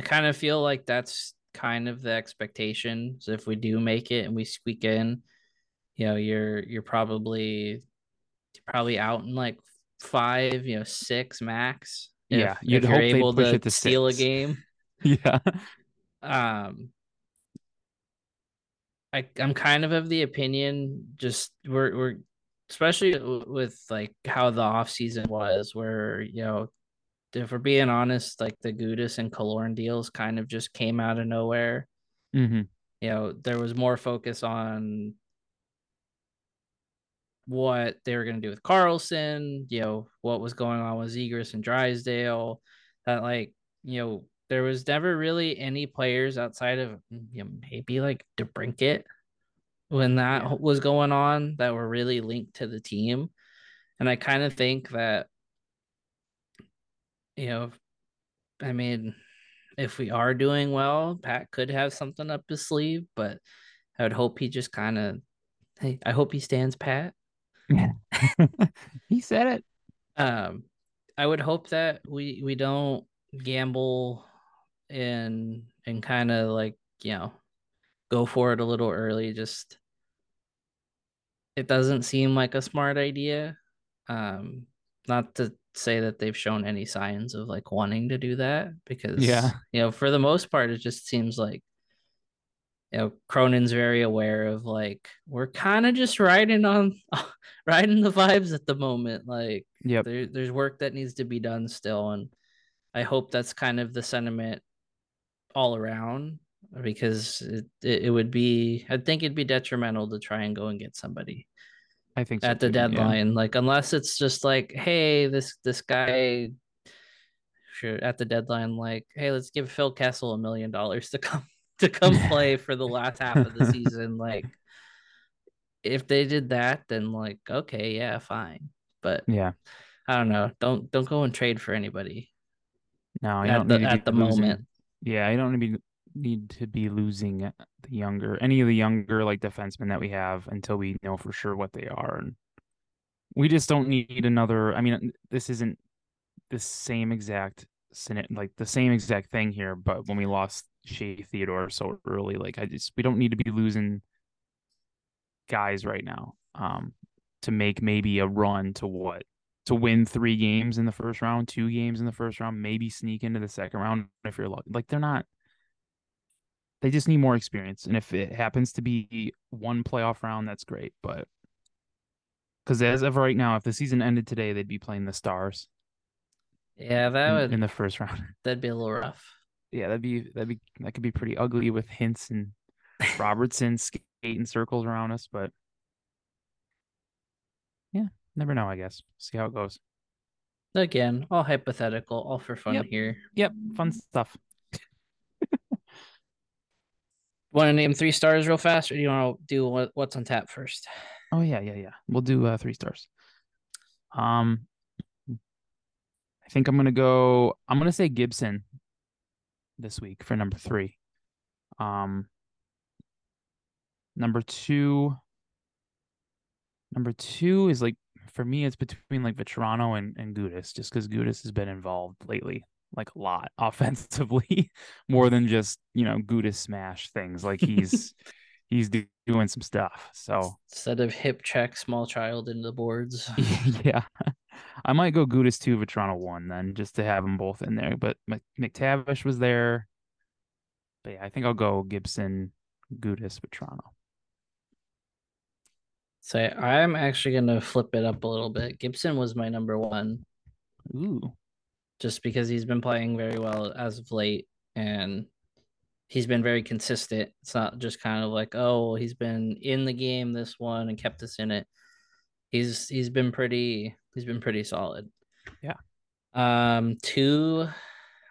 I kind of feel like that's kind of the expectation. So if we do make it and we squeak in, you know, you're you're probably probably out in like five, you know, six max. if- Yeah, you'd if you're hope they able push to it to steal a game. (laughs) Yeah. Um, I I'm kind of of the opinion just we're we're especially with like how the off season was, where you know if we're being honest, like the Gudas and Killorn deals kind of just came out of nowhere. hmm You know, there was more focus on what they were going to do with Carlsson, you know, what was going on with Zegers and Drysdale. That, like, you know, there was never really any players outside of you know, maybe like DeBrincat when that Yeah. was going on that were really linked to the team. And I kind of think that, you know, I mean, if we are doing well, Pat could have something up his sleeve, but I would hope he just kind of, hey, I hope he stands pat. (laughs) he said it. Um, I would hope that we we don't gamble and and kind of like you know go for it a little early. Just it doesn't seem like a smart idea. Um, not to say that they've shown any signs of like wanting to do that because Yeah. you know for the most part it just seems like you know Cronin's very aware of like we're kind of just riding on (laughs) riding the vibes at the moment like yeah there, there's work that needs to be done still and i hope that's kind of the sentiment all around because it, it, it would be i think it'd be detrimental to try and go and get somebody I think so at the too, yeah. deadline like unless it's just like hey this this guy sure at the deadline like hey let's give phil kessel a million dollars to come (laughs) to come (laughs) play for the last half of the season like if they did that then like okay yeah fine but Yeah. i don't know don't don't go and trade for anybody No, you at don't the at the losing- moment Yeah, I don't want to be need to be losing the younger any of the younger like defensemen that we have until we know for sure what they are. And we just don't need another. I mean, this isn't the same exact like the same exact thing here. But when we lost Shea Theodore so early, like I just we don't need to be losing guys right now. Um, to make maybe a run to what to win three games in the first round, two games in the first round, maybe sneak into the second round if you're lucky. Like they're not they just need more experience. And if it happens to be one playoff round, that's great. But because as of right now, if the season ended today, they'd be playing the Stars Yeah, that in, would in the first round. (laughs) that'd be a little rough. yeah, that'd be that'd be that could be pretty ugly with Hintz and Robertson skating circles around us. But yeah, never know. I guess see how it goes. Again, all hypothetical, all for fun Yep. here. Yep, fun stuff. Want to name three stars real fast, or do you want to do what, what's on tap first? Oh yeah, yeah, yeah. We'll do uh, three stars. Um, I think I'm gonna go. I'm gonna say Gibson this week for number three. Um, number two. Number two is like for me, it's between like Vatrano and and Gudas, just because Gudas has been involved lately, like a lot (laughs) offensively, more than just you know Gudas smash things. Like he's (laughs) he's do- doing some stuff. So Instead of hip check small child into the boards. (laughs) yeah, I might go Gudas two, Vatrano one, then just to have them both in there. But McTavish was there. But yeah, I think I'll go Gibson, Gudas, Vatrano. So I'm actually gonna flip it up a little bit. Gibson was my number one, Ooh, just because he's been playing very well as of late, and he's been very consistent. It's not just kind of like, oh, he's been in the game this one and kept us in it. He's he's been pretty he's been pretty solid. Yeah. Um, two,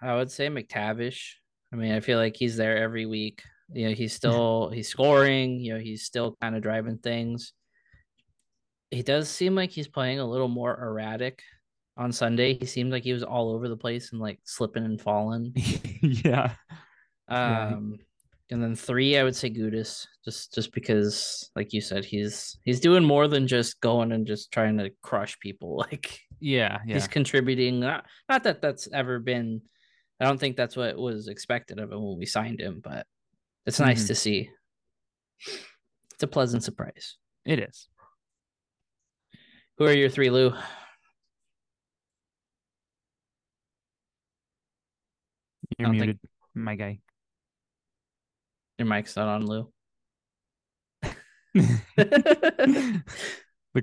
I would say McTavish. I mean, I feel like he's there every week. You know, he's still he's scoring. You know, he's still kind of driving things. He does seem like he's playing a little more erratic on Sunday. He seemed like he was all over the place and like slipping and falling. (laughs) yeah, Um, and then three, I would say Gudas, just just because, like you said, he's he's doing more than just going and just trying to crush people. (laughs) Like yeah, yeah. he's contributing. Not, not that that's ever been. I don't think that's what was expected of him when we signed him, but it's nice Mhm. to see. It's a pleasant surprise. It is. Who are your three, Lou? You're don't think- muted, my guy. Your mic's not on, Lou. (laughs) the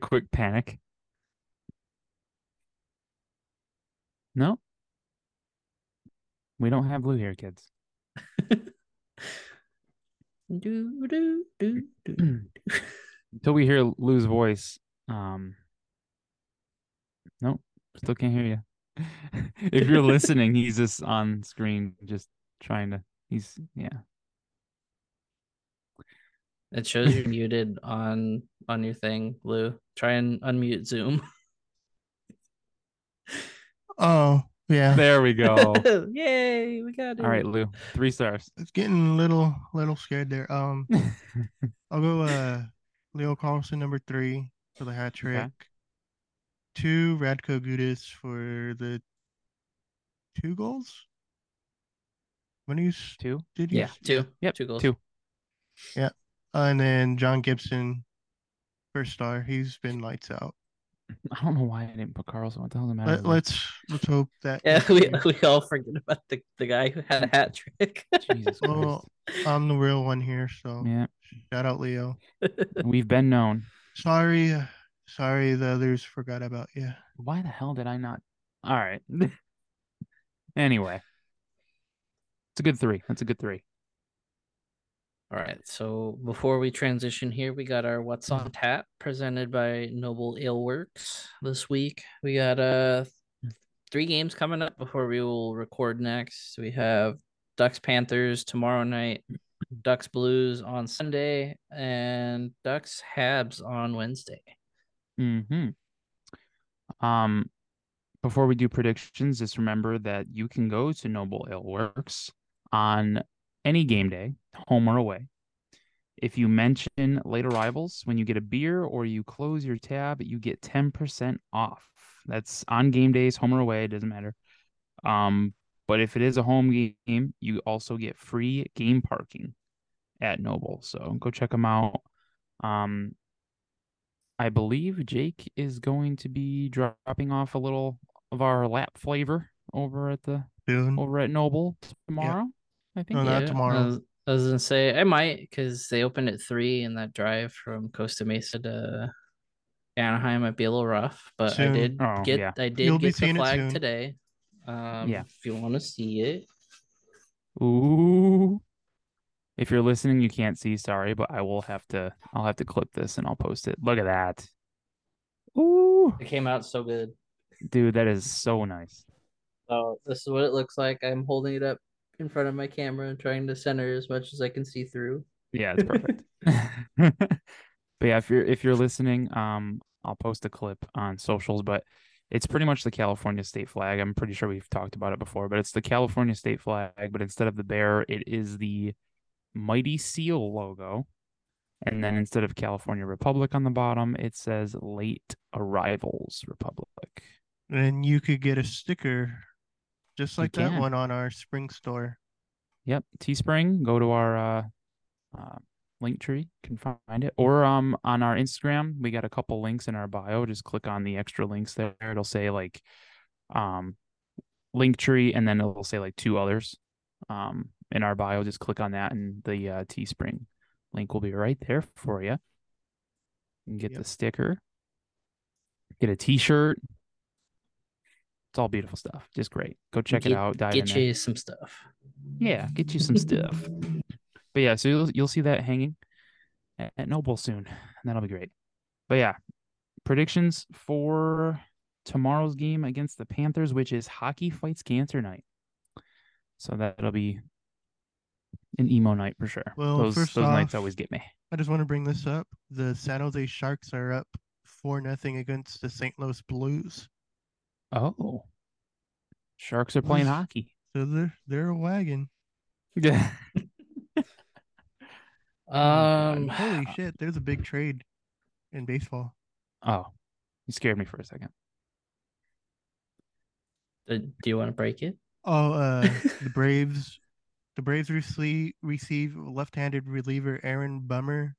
quick panic. No, we don't have Lou here, kids. (laughs) do, do, do, do. Until (clears throat) we hear Lou's voice, um, nope, still can't hear you. (laughs) if you're listening, he's just on screen, just trying to. He's yeah. It shows you're muted on on your thing, Lou. Try and unmute Zoom. (laughs) Oh, yeah. There we go. (laughs) Yay, we got it. All right, Lou, three stars. It's getting a little little scared there. Um I'll go uh Leo Carlsson number three for the hat trick. Two Radko Gudas for the two goals. When he's Two. did he Yeah, two. Yep, Two goals. two. Uh, and then John Gibson first star. He's been lights out. (laughs) I don't know why I didn't put Carlsson. What the hell does it matter? Let, let's let's hope that Yeah, we, (laughs) we all forget about the, the guy who had a hat trick. (laughs) Jesus Christ. Well, I'm the real one here, so Yeah, shout out Leo. we've been known. Sorry, sorry the others forgot about you. Why the hell did I not? All right. (laughs) anyway, it's a good three. That's a good three. All right. So before we transition here, we got our What's on Tap presented by Noble Ale Works this week. We got uh three games coming up before we will record next. We have Ducks Panthers tomorrow night, Ducks Blues on Sunday, and Ducks Habs on Wednesday. Hmm. Um, before we do predictions, just remember that you can go to Noble Ale Works on any game day, home or away. If you mention late arrivals when you get a beer or you close your tab, you get 10% off. That's on game days, home or away, it doesn't matter. Um, but if it is a home game, you also get free game parking at Noble. So go check them out. Um, I believe Jake is going to be dropping off a little of our lap flavor over at the Soon. over at Noble tomorrow. I think. No, not Yeah, tomorrow. uh, I was gonna say I might because they opened at three, and that drive from Costa Mesa to Anaheim might be a little rough. But I did Oh, get yeah. I did You'll get the flag today. Um, Yeah. If you want to see it, Ooh. If you're listening, you can't see, sorry, but I will have to I'll have to clip this and I'll post it. Look at that. Ooh. it came out so good. Dude, that is so nice. So this is what it looks like. I'm holding it up in front of my camera and trying to center as much as I can see through. Yeah, it's (laughs) perfect. (laughs) but yeah, if you're if you're listening, um, I'll post a clip on socials, but it's pretty much the California state flag. I'm pretty sure we've talked about it before, but it's the California state flag, but instead of the bear, it is the mighty seal logo. And then instead of California Republic on the bottom, it says late arrivals Republic. And you could get a sticker just like that one on our spring store. Yep, Teespring. Go to our uh, uh, link tree, can find it, or um on our Instagram. We got a couple links in our bio. Just click on the extra links there. It'll say like um link tree, and then it'll say like two others um in our bio. Just click on that, and the uh, Teespring link will be right there for you. You get Yep. the sticker, get a T-shirt. It's all beautiful stuff. Just great. Go check Get- it out. Dive in Get there. you some stuff. Yeah, get you some stuff. But yeah, so you'll you'll see that hanging at, at Noble soon, and that'll be great. But yeah, predictions for tomorrow's game against the Panthers, which is Hockey Fights Cancer Night. So that'll be an emo night for sure. Well, those first those nights always get me. I just want to bring this up. The San Jose Sharks are up four nothing against the St. Louis Blues. Oh, Sharks are playing Oof. hockey. So they're they're a wagon. Yeah. (laughs) (laughs) Um, Holy shit, there's a big trade in baseball. Oh, you scared me for a second. do you want to break it? Oh, uh, (laughs) the Braves, the Braves receive receive left-handed reliever Aaron Bummer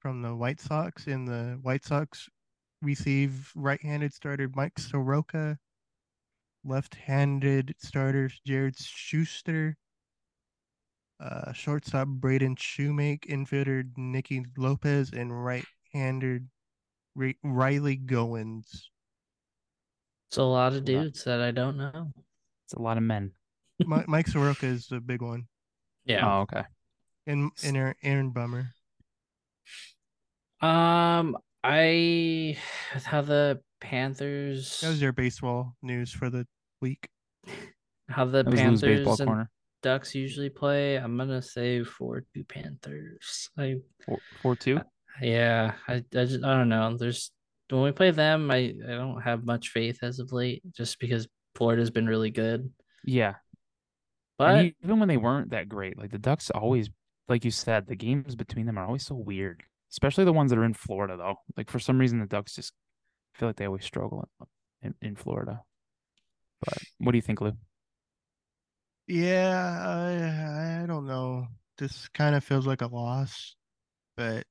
from the White Sox, and the White Sox receive right-handed starter Mike Soroka, left-handed starters Jared Shuster, uh, shortstop Braden Shewmake, infielder Nicky Lopez, and right-handed Ri- Riley Gowens. It's a lot of dudes that I don't know. It's a lot of men. Mi- Mike Soroka is the big one, Yeah. Oh, okay. and and Aaron- Aaron Bummer. Um, I how the Panthers That was your baseball news for the week. how the That baseball Panthers and corner. Ducks usually play. I'm gonna say four two Panthers. I Four, four two. yeah, I I just I don't know. There's when we play them, I I don't have much faith as of late, just because Florida's been really good. Yeah. But and even when they weren't that great, like the Ducks always, like you said, the games between them are always so weird. Especially the ones that are in Florida, though. Like for some reason, the Ducks just feel like they always struggle in, in Florida. But what do you think, Lou? Yeah, I I don't know. This kind of feels like a loss, but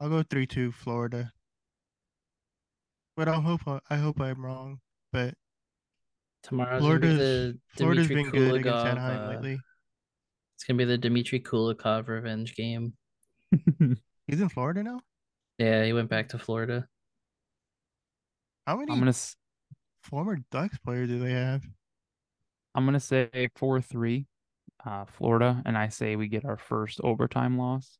I'll go three two Florida. But I hope I hope I'm wrong. But tomorrow's gonna be Florida's the Florida's Dmitry been good against Kulikov, Anaheim uh, lately. It's gonna be the Dmitry Kulikov revenge game. (laughs) He's in Florida now. Yeah, he went back to Florida. How many I'm gonna former Ducks players do they have? I'm gonna say four three, uh, Florida, and I say we get our first overtime loss.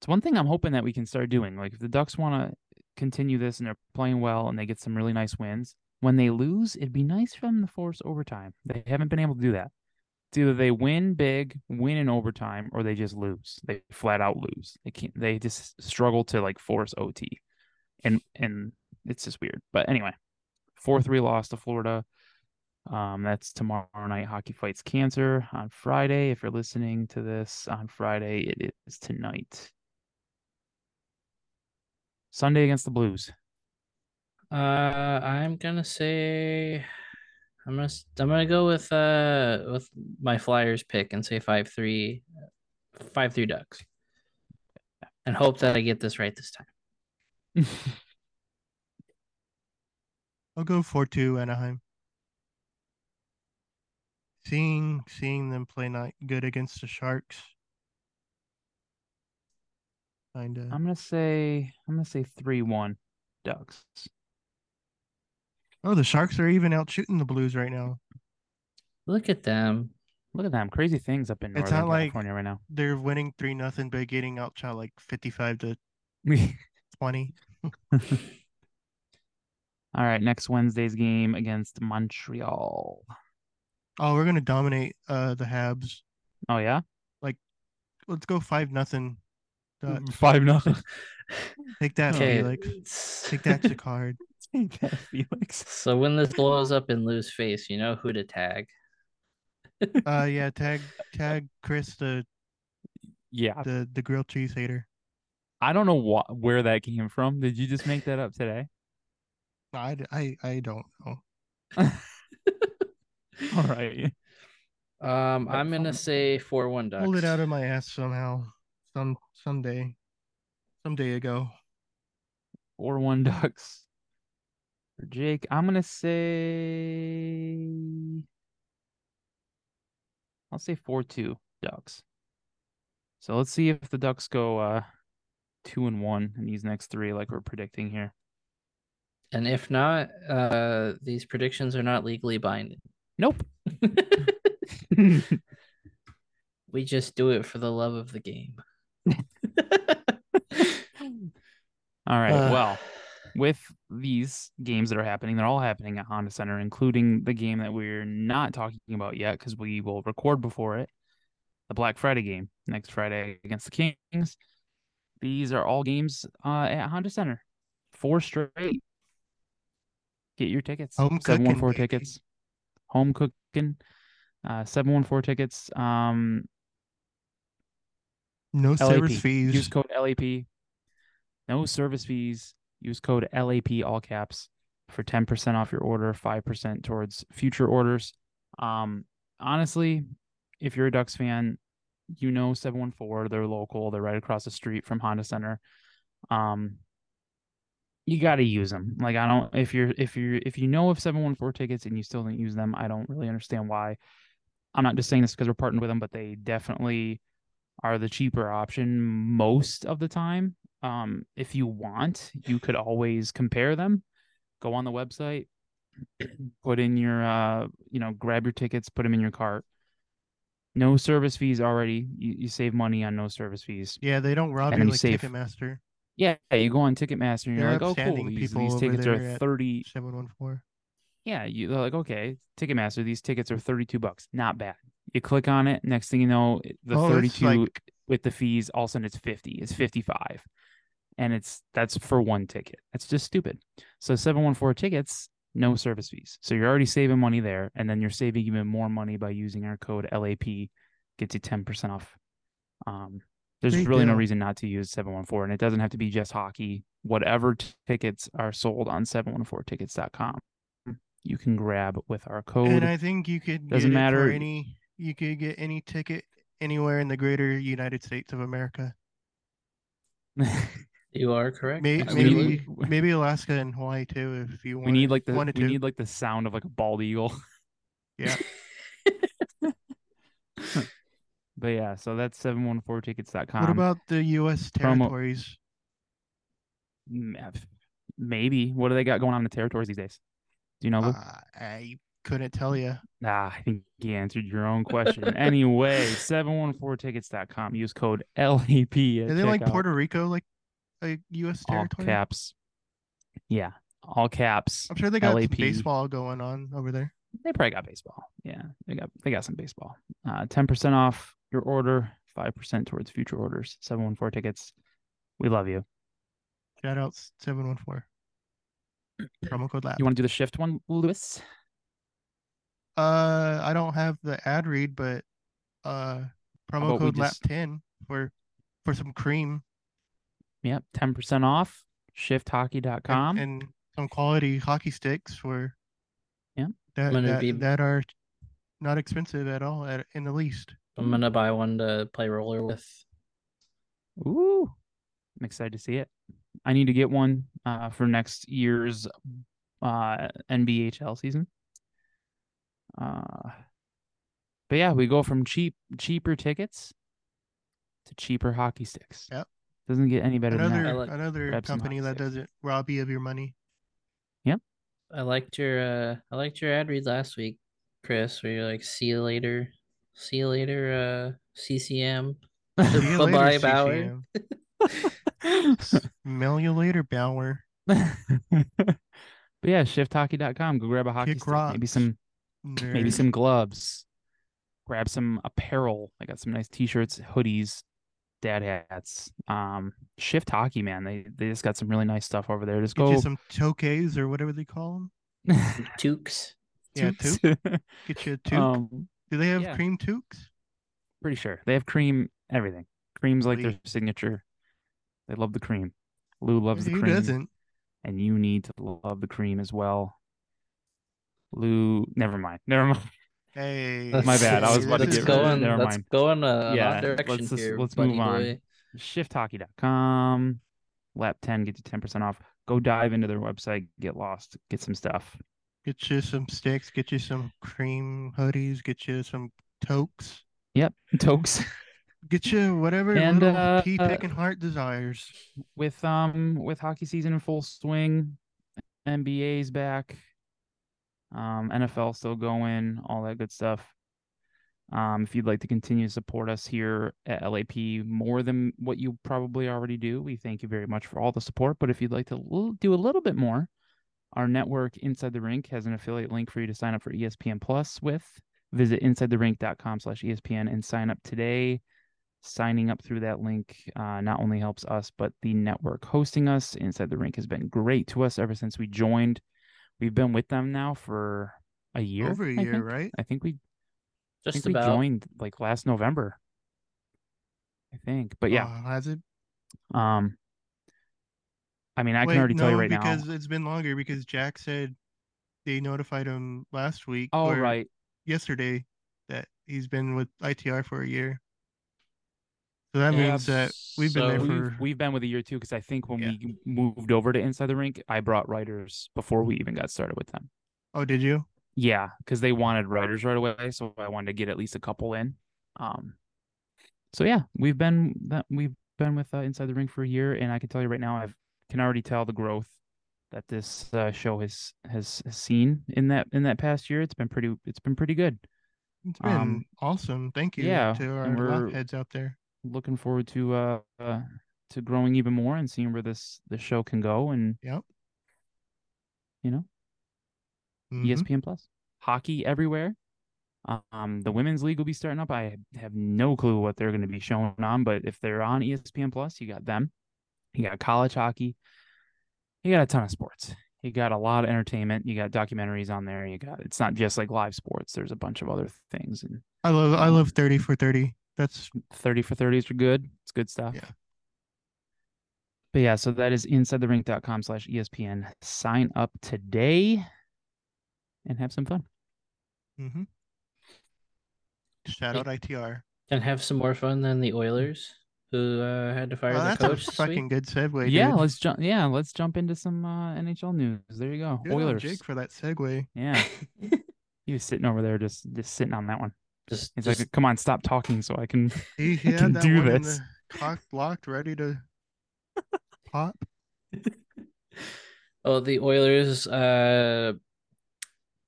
It's one thing I'm hoping that we can start doing. Like if the Ducks want to continue this and they're playing well and they get some really nice wins, when they lose, it'd be nice for them to force overtime. They haven't been able to do that. It's either they win big, win in overtime, or they just lose. They flat out lose. They can't. They just struggle to like force OT, and and it's just weird. But anyway, four three loss to Florida. Um, that's tomorrow night. Hockey fights cancer on Friday. If you're listening to this on Friday, it is tonight. Sunday against the Blues. Uh, I'm gonna say, I'm gonna s- I'm gonna go with uh with my Flyers pick and say five three, five three Ducks, and hope that I get this right this time. (laughs) I'll go four two Anaheim. seeing seeing them play not good against the Sharks. Kinda. I'm gonna say I'm gonna say three one Ducks. Oh, the Sharks are even out shooting the Blues right now. Look at them. Look at them, crazy things up in It's Northern not like- California right now. They're winning three nothing, but getting outshot like fifty five to (laughs) twenty. (laughs) All right, next Wednesday's game against Montreal. Oh, we're gonna dominate uh the Habs. Oh yeah, Like Let's go five nothing. (laughs) five nothing. Take that, Okay. Felix. Take that, Chicard. (laughs) Take that, Felix. So when this blows up in Lou's face, you know who to tag. (laughs) Uh, yeah. Tag tag Chris the Yeah, the the grilled cheese hater. I don't know what where that came from. Did you just make that up today? I, I, I don't know. (laughs) All right. Um, I'm gonna say four one Ducks. Pulled it out of my ass somehow. Some someday. Someday ago. Four one Ducks. For Jake, I'm gonna say I'll say four two Ducks. So let's see if the Ducks go uh two and one in these next three, like we're predicting here. And if not, uh, these predictions are not legally binding. Nope. (laughs) (laughs) we just do it for the love of the game. (laughs) All right. Uh, well, with these games that are happening, they're all happening at Honda Center, including the game that we're not talking about yet because we will record before it, the Black Friday game next Friday against the Kings. These are all games uh, at Honda Center. Four straight. Get your tickets. Home Seven one cooking, four tickets. Home cooking. Uh, seven one four tickets. Um, No service LAP. fees. Use code LAP. No service fees. Use code LAP all caps for 10% off your order, 5% towards future orders. Um honestly, if you're a Ducks fan, you know 714, they're local, they're right across the street from Honda Center. Um you got to use them. Like I don't if you're if you're if you know of 714 tickets and you still don't use them, I don't really understand why. I'm not just saying this because we're partnered with them, but they definitely are the cheaper option most of the time. Um, if you want, you could always compare them. Go on the website, (clears throat) put in your, uh, you know, grab your tickets, put them in your cart. No service fees already. You, you save money on no service fees. yeah, they don't rob and you like save- Ticketmaster. Yeah, you go on Ticketmaster and you're They're like, oh, cool. These, these tickets are 30. Seven one four. Yeah, you they're like, okay, Ticketmaster, these tickets are 32 bucks. Not bad. You click on it, next thing you know, the Oh, 32 like- with the fees, all of a sudden it's 50. It's 55. And it's that's for one ticket. That's just stupid. So 714 tickets, no service fees. So you're already saving money there, and then you're saving even more money by using our code LAP, gets you 10% off. Um there's really no reason not to use 714, and it doesn't have to be just hockey. Whatever t- tickets are sold on 714tickets.com, you can grab with our code. And I think you could Doesn't matter. any. You could get any ticket anywhere in the greater United States of America. (laughs) You are correct. May, Absolutely. maybe (laughs) maybe Alaska and Hawaii too, if you want. we need like the we to. need like the sound of like a bald eagle. (laughs) Yeah. (laughs) But yeah, so that's 714tickets.com. What about the U.S. territories? M- f- maybe? What do they got going on in the territories these days? Do you know? Uh, I couldn't tell you. Nah, I think you answered your own question. anyway, 714tickets.com. Use code LAP. At Are they like checkout. Puerto Rico, like a U.S. all territory? caps. Yeah, all caps. I'm sure they got some baseball going on over there. They probably got baseball. Yeah, they got they got some baseball. Uh, ten percent off your order, five percent towards future orders. Seven one four tickets. We love you. Shout out seven one four. Promo code lab. You want to do the shift one, Louis? Uh, I don't have the ad read, but uh, promo code lap just- ten for for some cream Yep, ten percent off. and, ShiftHockey.com. and some quality hockey sticks for Yeah. that that, be- that are not expensive at all at, in the least. I'm gonna buy one to play roller with. Ooh, I'm excited to see it. I need to get one uh, for next year's uh, NBHL season. Uh, But yeah, we go from cheap cheaper tickets to cheaper hockey sticks. Yep. Doesn't get any better than Another that. Like- another company that doesn't rob you of your money. Yep. I liked your uh I liked your ad read last week, Chris, where you're like, see you later. See you later, uh CCM. (laughs) See you later, Bye-bye, Bauer. CCM. Smell (laughs) you later, Bauer. (laughs) but yeah, shifthockey.com. Go grab a hockey Kick stick, maybe rocks. some maybe some gloves. Grab some apparel. I got some nice t-shirts, hoodies, dad hats. Um, Shift Hockey, man. They they just got some really nice stuff over there. Just Get go you some toques or whatever they call them. Tukes. Yeah, (laughs) Toques. (laughs) Get you a toque. um, Do they have yeah. cream toques? pretty sure they have cream everything. Cream's like their signature. They love the cream. Lou loves the Who cream, doesn't? and you need to love the cream as well. Lou, never mind. Never mind. Hey, My bad, I was about to Let's get go rid of- in. never Let's mind. go in a, Yeah, direction let's here. let's move on. boy. shifthockey.com lap 10 get you 10% off go dive into their website get lost get some stuff Get you some sticks. Get you some cream hoodies. Get you some toques. yep (laughs) tokes Get you whatever And, little uh, pea picking heart desires. with um with hockey season in full swing nba's back um nfl still going all that good stuff. Um if you'd like to continue to support us here at lap more than what you probably already do we thank you very much for all the support. But if you'd like to do a little bit more our network inside the rink has an affiliate link for you to sign up for espn plus with. Visit insidetherink.com slash espn and sign up today. Signing up through that link uh, not only helps us but the network hosting us. Inside the rink has been great to us ever since we joined we've been with them now for a year Over a year, think. right? i think we Just think we joined like last november i think but yeah Oh, has it? um i mean i Wait, can already no, tell you right because now it's been longer. Because Jack said they notified him last week. oh or right Yesterday that he's been with ITR for a year. So that Yeah, means that we've been so there we've, we've been with a year too because i think when Yeah. we moved over to inside the rink i brought writers before we even got started with them Oh, did you? Yeah, because they wanted writers right away, so I wanted to get at least a couple in. Um, so yeah, we've been that we've been with uh, Inside the Rink for a year, and I can tell you right now, I can already tell the growth that this uh, show has has seen in that in that past year. It's been pretty it's been pretty good. It's been Um, awesome. Thank you yeah, to our heads out there. Looking forward to uh, uh to growing even more and seeing where this this show can go, and Yep. you know Mhm. ESPN Plus, hockey everywhere. Um, the women's league will be starting up. I have no clue what they're going to be showing on, but if they're on ESPN Plus, you got them. You got college hockey. You got a ton of sports. You got a lot of entertainment. You got documentaries on there. You got it's not just like live sports. There's a bunch of other things. And I love I love thirty for thirty. That's thirty for thirties are good. It's good stuff. Yeah. But yeah, so that is insidetherink.com slash E ESPN. Sign up today and have some fun. hmm shout Hey, out ITR. And have some more fun than the Oilers, who uh, had to fire Oh, the that's coach a fucking week. good segue. yeah, dude. let's jump. Yeah, let's jump into some uh, NHL news. There you go. Good Oilers. Jake for that segue. Yeah, (laughs) he was sitting over there, just just sitting on that one. Just, He's just like, "Come on, stop talking, so I can." He, (laughs) he I had can that do one in this. the cock blocked, ready to (laughs) pop. Oh, the Oilers uh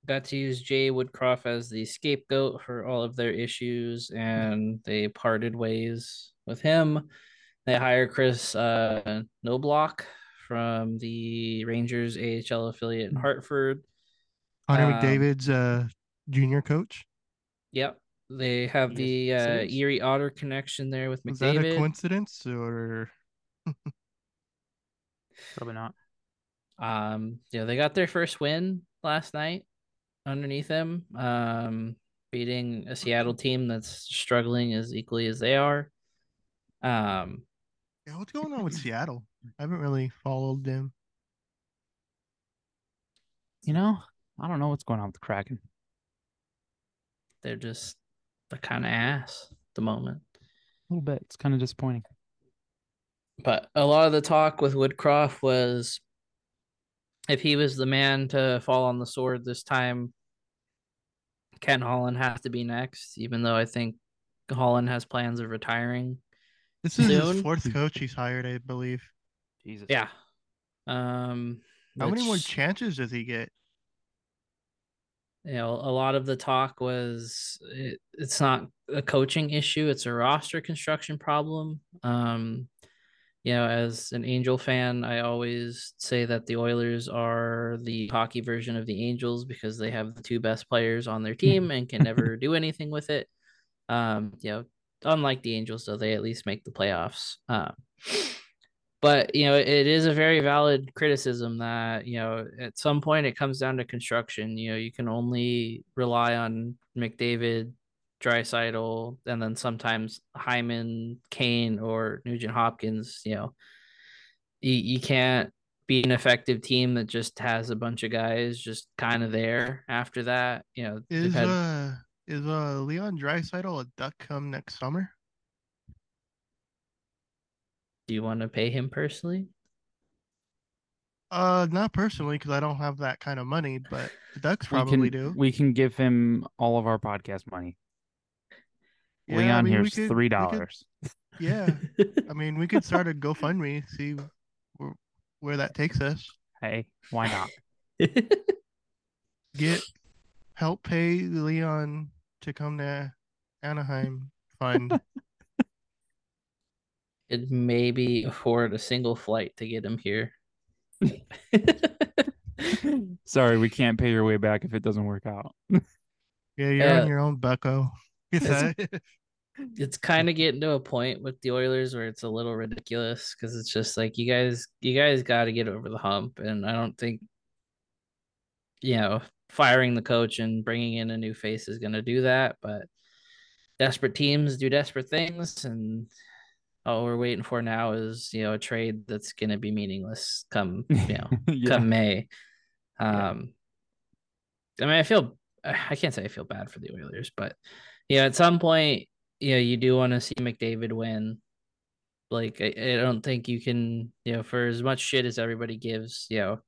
got to use Jay Woodcroft as the scapegoat for all of their issues, and they parted ways with him. They hired Chris uh Knoblauch from the Rangers AHL affiliate in Hartford. Connor Um, McDavid's uh, junior coach. Yep. They have the uh, is. Erie Otter connection there with Was that a coincidence or (laughs) Probably not. Um, yeah, they got their first win last night underneath them, um, beating a Seattle team that's struggling as equally as they are. Um, yeah, what's going on with (clears throat) Seattle? I haven't really followed them. You know, I don't know what's going on with the Kraken. they're just the kind of ass at the moment. A little bit. It's kind of disappointing. But a lot of the talk with Woodcroft was if he was the man to fall on the sword this time Ken Holland has to be next, even though I think Holland has plans of retiring. This is Soon? his fourth coach he's hired, I believe. Jesus. Yeah. Um How many more chances does he get? You know, a lot of the talk was it, it's not a coaching issue, it's a roster construction problem. Um you know, as an Angel fan, I always say that the Oilers are the hockey version of the Angels because they have the two best players on their team and can never (laughs) do anything with it. Um, you know, unlike the Angels, though, they at least make the playoffs. Um, but you know, it is a very valid criticism that you know at some point it comes down to construction. You know, you can only rely on McDavid, Draisaitl, and then sometimes Hyman, Kane, or Nugent Hopkins. You know, you, you can't be an effective team that just has a bunch of guys just kind of there after that. You know, Is had- uh is uh Leon Draisaitl a duck come next summer? Do you want to pay him personally? Uh, not personally because I don't have that kind of money, but the Ducks We probably can do. we can give him all of our podcast money. Yeah, I Leon mean, here's could- three dollars. (laughs) Yeah, I mean, we could start a GoFundMe, see where, where that takes us. Hey, why not? (laughs) Get help pay Leon to come to Anaheim fund. (laughs) Could maybe afford a single flight to get him here. (laughs) Sorry, we can't pay your way back if it doesn't work out. (laughs) Yeah, you're Yeah. on uh, your own, Bucko. (laughs) It's- it's kind of getting to a point with the Oilers where it's a little ridiculous because it's just like you guys, you guys got to get over the hump, and I don't think, you know, firing the coach and bringing in a new face is going to do that. But desperate teams do desperate things, and all we're waiting for now is you know a trade that's going to be meaningless come (laughs) you know yeah. come May. Um, I mean, I feel I can't say I feel bad for the Oilers, but yeah, at some point, you know, you do want to see McDavid win. Like, I, I don't think you can, you know, for as much shit as everybody gives, you know,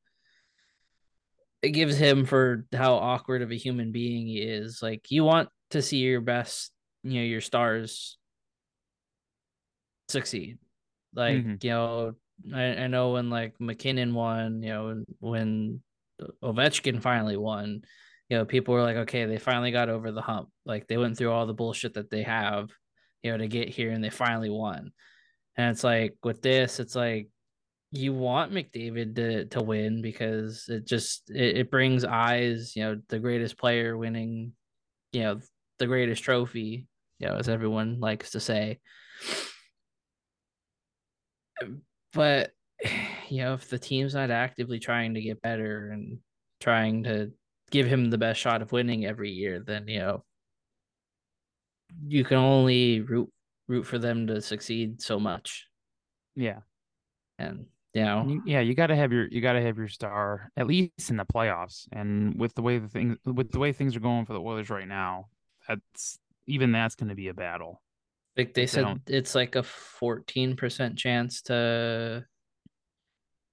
it gives him for how awkward of a human being he is. Like, you want to see your best, you know, your stars succeed. Like, Mhm. you know, I, I know when like MacKinnon won, you know, when, when Ovechkin finally won, you know, people were like, okay, they finally got over the hump. Like they went through all the bullshit that they have, you know, to get here and they finally won. And it's like with this, it's like you want McDavid to to win because it just it, it brings eyes, you know, the greatest player winning, you know, the greatest trophy, you know, as everyone likes to say. But (sighs) you know, if the team's not actively trying to get better and trying to give him the best shot of winning every year, then you know you can only root root for them to succeed so much. Yeah. And you know, yeah, you got to have your you got to have your star at least in the playoffs. And with the way the things with the way things are going for the Oilers right now, that's even that's going to be a battle. Like they they said don't- it's like a 14% chance to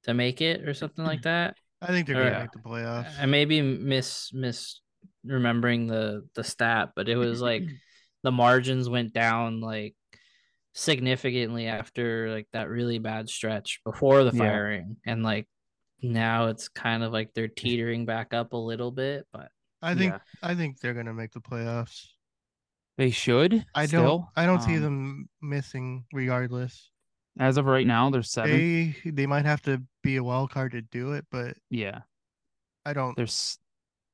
to make it or something like that. (clears throat) I think they're Or, gonna uh, make the playoffs. I may be miss miss remembering the the stat, but it was like (clears throat) the margins went down like significantly after like that really bad stretch before the Yeah. firing, and like now it's kind of like they're (laughs) teetering back up a little bit, but I think Yeah. I think they're gonna make the playoffs. They should. I don't still. I don't see Um, them missing regardless. as of right now. They're seven. They they might have to be a wild card to do it, but yeah, I don't they're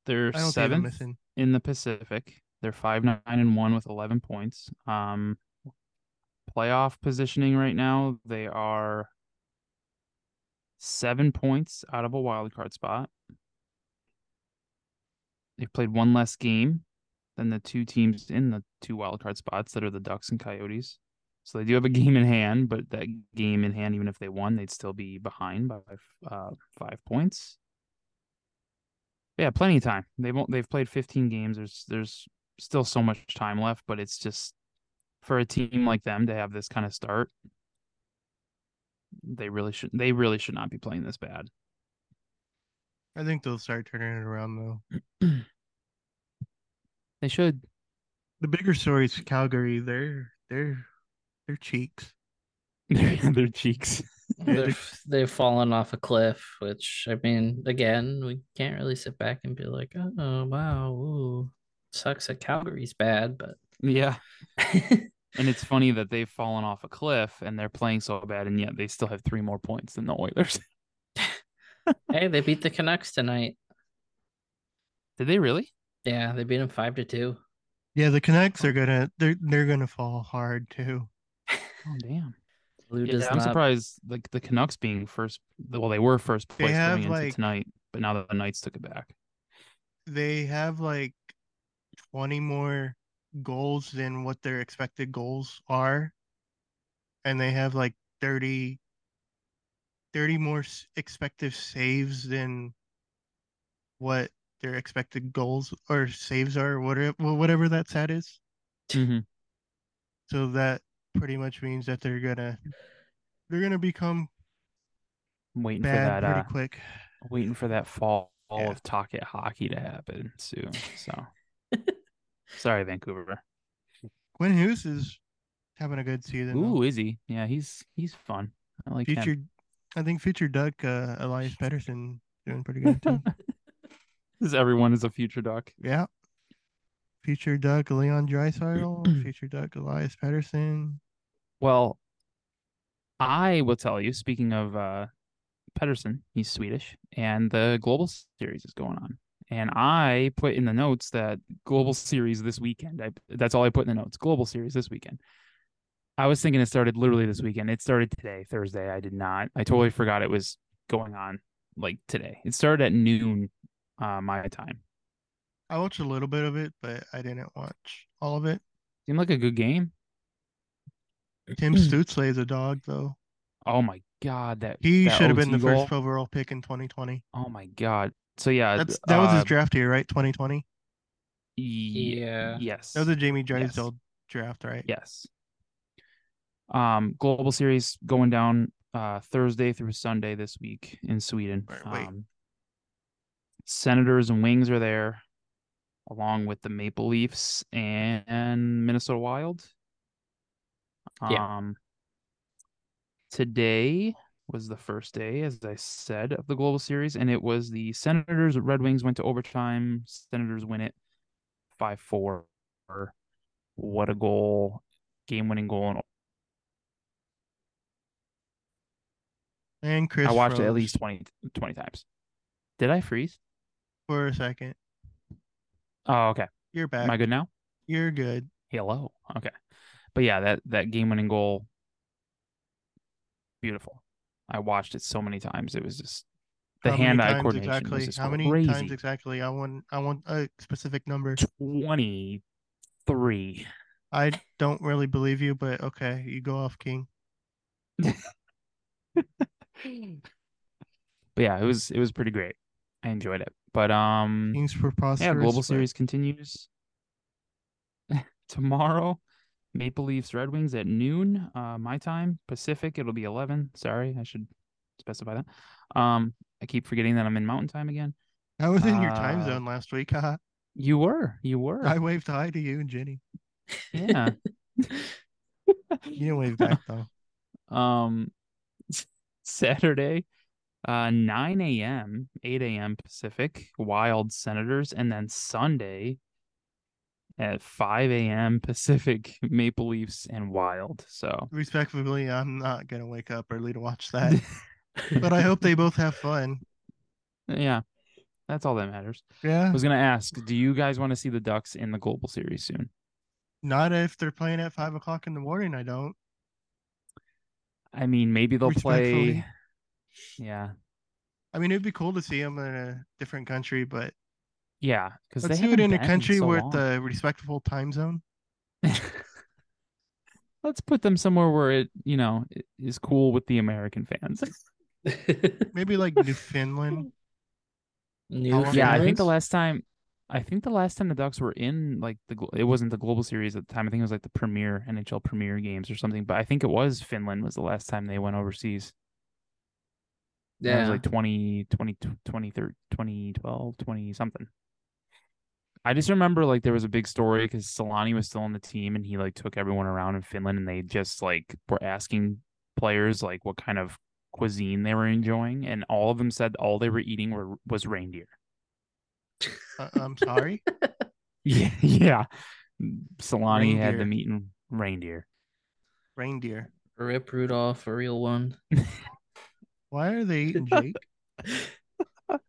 they're I don't see missing. in the Pacific. They're five nine and one with eleven points. Um, playoff positioning right now they are seven points out of a wild card spot. They've played one less game than the two teams in the two wildcard spots that are the Ducks and Coyotes. So they do have a game in hand, but that game in hand, even if they won, they'd still be behind by uh, five points. Yeah, plenty of time. They won't. They've played 15 games. There's there's still so much time left, but it's just for a team like them to have this kind of start. They really should. They really should not be playing this bad. I think they'll start turning it around though. (clears throat) They should. The bigger story is Calgary. They're they're they're cheeks. (laughs) Their cheeks. They're, (laughs) they've fallen off a cliff, which I mean, again, we can't really sit back and be like, oh wow, ooh, sucks that Calgary's bad, but Yeah. (laughs) And it's funny that they've fallen off a cliff and they're playing so bad, and yet they still have three more points than the Oilers. hey, they beat the Canucks tonight. Did they really? Yeah, they beat them five to two. Yeah, the Canucks are gonna they're they're gonna fall hard too. Oh damn. Yeah, I'm not. surprised like the Canucks being first well, they were first They place have, going into like- tonight, but now the Knights took it back. They have like twenty more goals than what their expected goals are, and they have like 30, 30 more expected saves than what their expected goals or saves are, whatever whatever that stat is. hmm So that pretty much means that they're gonna they're gonna become I'm waiting for that pretty uh, quick. waiting for that fall Yeah. of Tocchet hockey to happen soon. So (laughs) sorry, Vancouver. Quinn Hughes is having a good season. though. Ooh, is he? Yeah, he's he's fun. I like him. future, I think future Duck uh, Elias Pettersson doing pretty good too. (laughs) Because everyone is a future duck. yeah. Future Duck Leon Draisaitl, (clears throat) future Duck Elias Pettersson. Well, I will tell you, speaking of uh Pettersson, he's Swedish, and the global series is going on. And I put in the notes that global series this weekend. I, that's all I put in the notes. Global series this weekend. I was thinking it started literally this weekend. It started today, Thursday. I did not. I totally forgot it was going on like today. It started at noon uh my time. I watched a little bit of it, but I didn't watch all of it. Seemed like a good game. Tim Stutzle is a dog, though. Oh my god, that He should have been OT the first overall pick in 2020. Oh my god. So yeah, That's that was his uh, draft year, right? 2020. Yeah. Yes. That was a Jamie Yes. Drysdale draft, right? Yes. Um, global series going down uh Thursday through Sunday this week in Sweden. Wait, wait. Um, Senators and Wings are there, along with the Maple Leafs and Minnesota Wild. Yeah. Um, today was the first day, as I said, of the global series, and it was the Senators. Red Wings went to overtime. Senators win it five four. What a goal! Game winning goal. And And Chris I watched it at least 20, 20 times. Did I freeze? For a second. Oh, okay. You're back. Am I good now? You're good. Hello. Okay. But yeah, that that game winning goal beautiful. I watched it so many times. It was just the hand eye coordination exactly? was just How many crazy. times exactly? I want I want a specific number. 23. I don't really believe you, but okay, you go off King. (laughs) But yeah, it was it was pretty great. I enjoyed it. But um King's preposterous. yeah, global but series continues (laughs) tomorrow. Maple Leafs Red Wings at noon, uh, my time Pacific. It'll be eleven. Sorry, I should specify that. Um, I keep forgetting that I'm in Mountain Time again. I was in your time Uh, zone last week. (laughs) haha. You were, you were, I waved hi to you and Jenny. yeah. (laughs) You didn't wave back though. um, Saturday, uh, nine a.m., eight a.m. Pacific. Wild Senators, and then Sunday at five a.m. Pacific. (laughs) Maple Leafs and Wild. So Respectfully, I'm not gonna wake up early to watch (laughs) that. but I hope they both have fun. yeah, that's all that matters. Yeah. I was gonna ask, do you guys want to see the Ducks in the Global Series soon? Not if they're playing at five o'clock in the morning. I don't. I mean, maybe they'll play. Respectfully. Yeah, I mean, it'd be cool to see them in a different country, but yeah, because let's they do it in a been country so with long. the respectable time zone. (laughs) Let's put them somewhere where it, you know, i- is cool with the American fans. (laughs) Maybe like Newfoundland. New How long yeah, I think the last time, I think the last time the Ducks were in like the, it wasn't the Global Series at the time. I think it was like the Premier NHL Premier games or something. But I think it was Finland was the last time they went overseas. That was Yeah. like 20, 20, 20, 2012, 20 something. I just remember like there was a big story because Selanne was still on the team and he like took everyone around in Finland and they just like were asking players like what kind of cuisine they were enjoying and all of them said all they were eating were was reindeer. Uh, I'm sorry. (laughs) Yeah, yeah. Selanne had Reindeer. them eating reindeer. Reindeer. Rip Rudolph, a real one. (laughs) Why are they eating Jake? (laughs)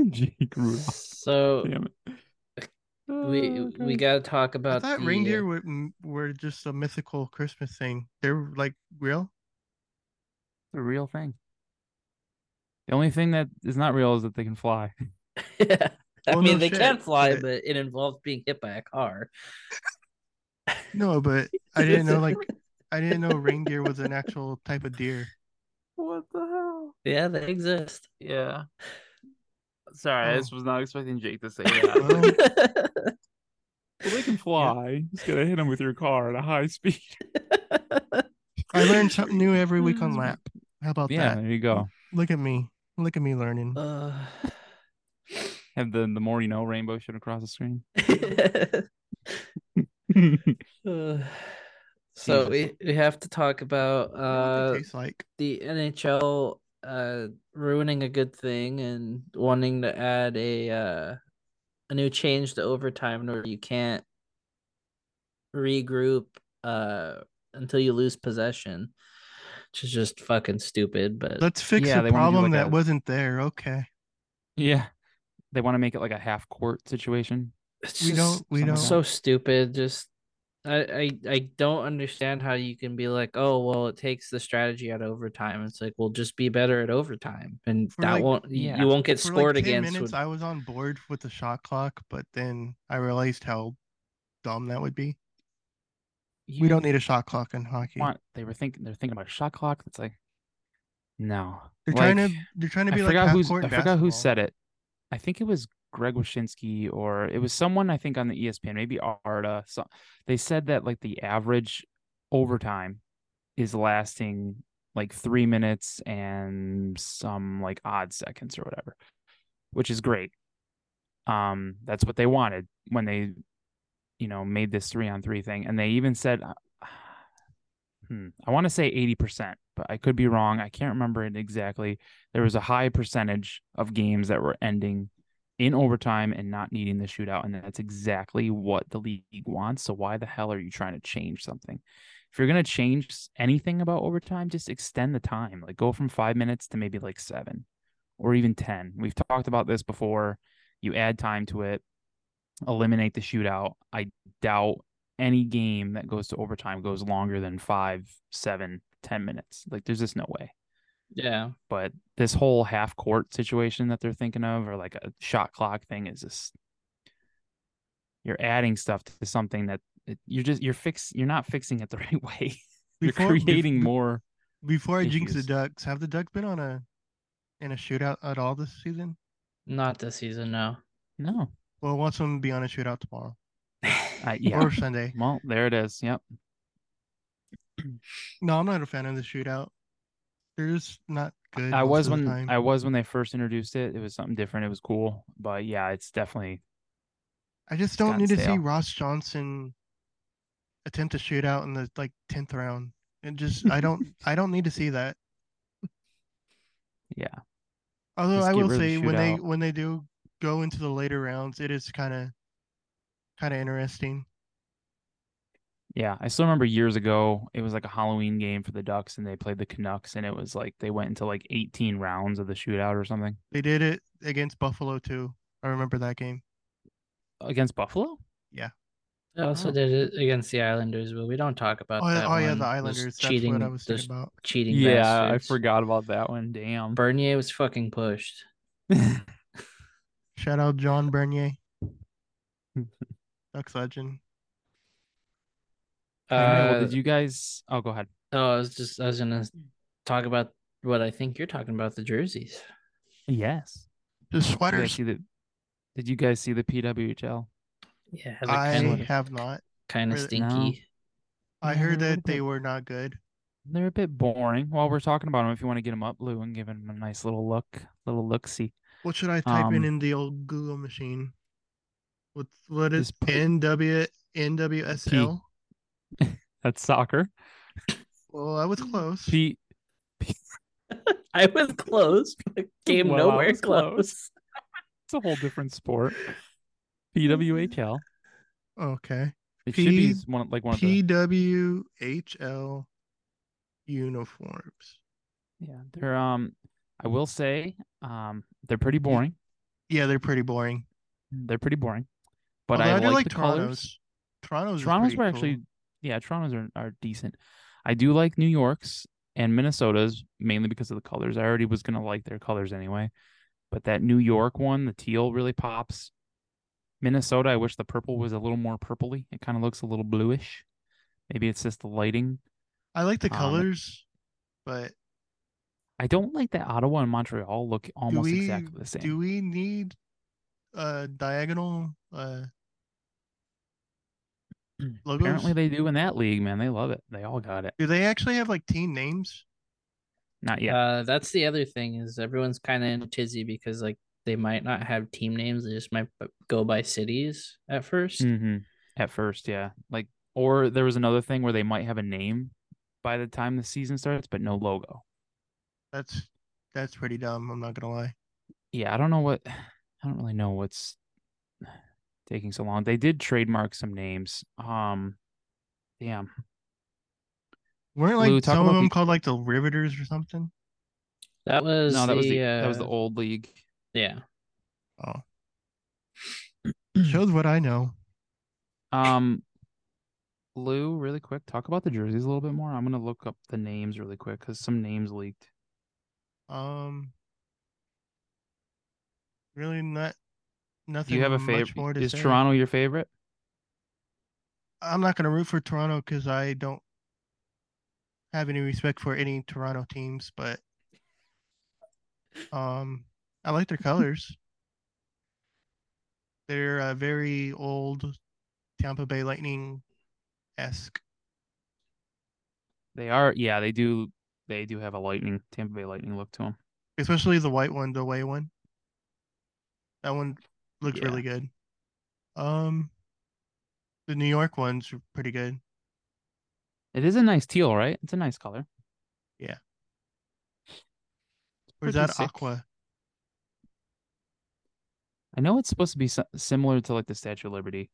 (laughs) Jake Rudolph. So Damn it. we Oh, we got to talk I about thought the, reindeer uh, were, were just a mythical Christmas thing. They're like real. The real thing. The only thing that is not real is that they can fly. (laughs) yeah. I Well, mean, no they can shit, fly, but- but it involves being hit by a car. No, but I didn't know like I didn't know reindeer was an actual type of deer. What the hell? Yeah, they exist. Yeah. Sorry, I Oh. just was not expecting Jake to say (laughs) that. Well, (laughs) Well, they can fly. Just gotta hit them with your car at a high speed. (laughs) I learn something new every week on lap. How about Yeah, that? Yeah, there you go. Look at me. Look at me learning. Uh, (sighs) Have the the more you know rainbow should across the screen. uh, so we, we have to talk about I don't know what uh like. the NHL uh ruining a good thing and wanting to add a uh a new change to overtime where you can't regroup uh until you lose possession. Which is just fucking stupid, but Let's fix Yeah, a they wanna do problem like that a- wasn't there. Okay. yeah. They want to make it like a half court situation. it's We just don't we don't so stupid. Just I, I I don't understand how you can be like, oh well, it takes the strategy out of overtime. It's like, well, just be better at overtime, and For that like- won't yeah. you won't get for scored like 10 against. minutes when- I was on board with the shot clock, but then I realized how dumb that would be. You We don't need a shot clock in hockey. want they were thinking they're thinking about a shot clock. That's like no. They're trying to they're trying to I be like forgot who's I in forgot who said it. I think it was Greg Wyshynski or it was someone I think on the ESPN, maybe Arda. So they said that like the average overtime is lasting like three minutes and some like odd seconds or whatever, which is great. Um, that's what they wanted when they, you know, made this three on three thing, and they even said, uh, (sighs) hmm, I want to say eighty percent, but I could be wrong. I can't remember it exactly there was a high percentage of games that were ending in overtime and not needing the shootout and that's exactly what the league wants so why the hell are you trying to change something? If you're going to change anything about overtime just extend the time like go from 5 minutes to maybe like 7 or even 10 we've talked about this before. You add time to it eliminate the shootout. I doubt any game that goes to overtime goes longer than five, seven, ten minutes. Like there's just no way yeah, but this whole half court situation that they're thinking of or like a shot clock thing is just you're adding stuff to something that it, you're just you're fix you're not fixing it the (laughs) right way you're Before- creating be- more Before I jinx the. Ducks, have the Ducks been on a in a shootout at all this season? not this season. No. no Well, watch them to be on a shootout tomorrow (laughs) uh, yeah or Sunday. well there it is yep No, I'm not a fan of the shootout. They're just not good. i was when time. i was when they first introduced it it was something different it was cool but yeah it's definitely I just don't need to see. Ross Johnston attempt a shootout in the like tenth round. And just I (laughs) don't I don't need to see that. yeah Although Just I will the say when they when they do go into the later rounds, it is kind of kind of interesting. Yeah, I still remember years ago, it was like a Halloween game for the Ducks and they played the Canucks and it was like they went into like 18 rounds of the shootout or something. They did it against Buffalo too. I remember that game. Against Buffalo? Yeah, I also Oh. did it against the Islanders, but we don't talk about Oh, that. oh yeah, the Those Islanders. That's cheating, what I was those thinking about. cheating. bastards. about that one. Damn. Bernier was fucking pushed. (laughs) Shout out John Bernier, (laughs) Ducks legend. Alright, well, Uh, did you guys Oh, go ahead. Oh, I was just I was gonna talk about what I think you're talking about the jerseys. The Yes. Did you guys sweaters. see the Did you guys see the PWHL? Yeah, I kind of have not. kind of really- No. stinky. I heard that they were not good. They're a bit boring. While we're talking about them, if you want to get them up, Lou, and give them a nice little look, little look see. What should I type in Um, in the old Google machine? What's what is Just put- NW NWSL? (laughs) That's soccer. Well, I was close. P (laughs) I was close, but came Well, nowhere close. close. it's a whole different sport. (laughs) PWHL. Okay. It should be one like one of the PWHL uniforms. yeah. They're um I will say um they're pretty boring. Yeah, they're pretty boring. They're pretty boring. But Although I, I, do like, like the Toronto's. colors. Toronto's. Toronto's were cool. actually yeah, Toronto's are, are decent. I do like New York's and Minnesota's mainly because of the colors. I already was gonna like their colors anyway. But that New York one, the teal really pops. Minnesota, I wish the purple was a little more purpley. It kind of looks a little bluish. Maybe it's just the lighting. I like the Um, colors, but I don't like that Ottawa and Montreal look almost we exactly the same. do we need a diagonal uh (clears throat) logos? Apparently they do in that league, man. They love it. They all got it. do they actually have like team names? Not yet. Uh, that's the other thing is everyone's kind of in a tizzy because like they might not have team names; they just might go by cities at 1st hmm At first, yeah. Like, or there was another thing where they might have a name by the time the season starts, but no logo. That's that's pretty dumb. I'm not gonna lie. Yeah, I don't know what. (sighs) I don't really know what's taking so long. They did trademark some names. Um, damn. Weren't like Lou, some of them the- called like the Riveters or something? That was No, that was the uh, that was the old league. yeah. Oh, shows what I know. Um, Lou, really quick, talk about the jerseys a little bit more. I'm gonna look up the names really quick because some names leaked. Um, really not Do nothing. you have a favorite? To Is say. Toronto your favorite? I'm not gonna root for Toronto because I don't have any respect for any Toronto teams, but um, I like their (laughs) colors. They're uh, very old Tampa Bay Lightning esque. They are. Yeah, they do. They do have a lightning Tampa Bay Lightning look to them. especially the white one, the way one. That one looks Yeah. really good. Um, the New York ones are pretty good. It is a nice teal, right? It's a nice color. Yeah. It's Or is that sick. aqua? I know it's supposed to be similar to like the Statue of Liberty.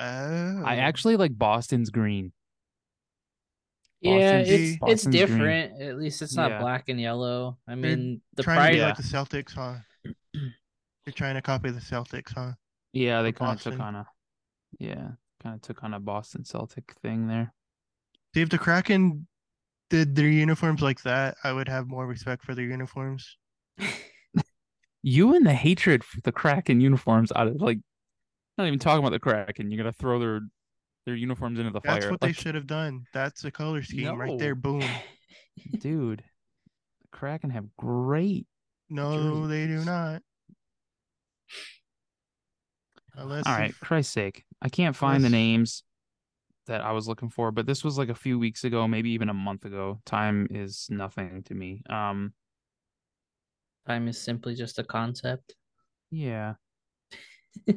Oh, I actually like Boston's green. Yeah, Boston's- it's it's Boston's green. different. At least it's not Yeah. black and yellow. I They're mean, the trying to pride. be like the Celtics, huh? (clears throat) They're trying to copy the Celtics, huh? Yeah, they kind of took on a, yeah, kind of took on a Boston Celtic thing there. See, if the Kraken did their uniforms like that, I would have more respect for their uniforms. (laughs) You and the hatred for the Kraken uniforms out of like, not even talking about the Kraken. You're gonna throw their their uniforms into the That's fire. That's what they should have done. That's the color scheme right there. Boom. (laughs) dude. The Kraken have great. No, Jersey. they do not. Unless All you Christ's sake, I can't find the names that I was looking for, but this was like a few weeks ago, maybe even a month ago. Time is nothing to me. Um, Time is simply just a concept. yeah, (laughs)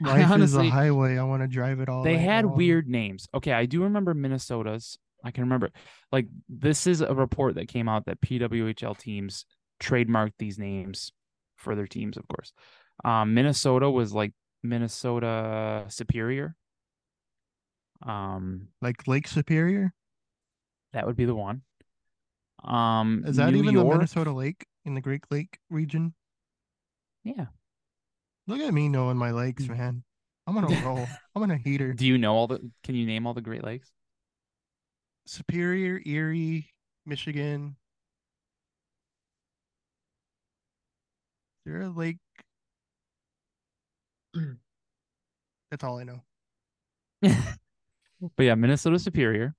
Life is a highway. I want to drive it all. they had long. weird names. Okay, I do remember Minnesota's. I can remember, like this is a report that came out that PWHL teams trademarked these names for their teams, of course. Um, Minnesota was like Minnesota Superior. Um, like Lake Superior. that would be the one. Um, Is that New even York, the Minnesota Lake in the Great Lake region? Yeah. Look at me knowing my lakes, Mm. man. I'm on a (laughs) roll. I'm on a heater. Do you know all the? Can you name all the Great Lakes? Superior, Erie, Michigan. Is there a lake? (clears throat) That's all I know. (laughs) But yeah, Minnesota Superior.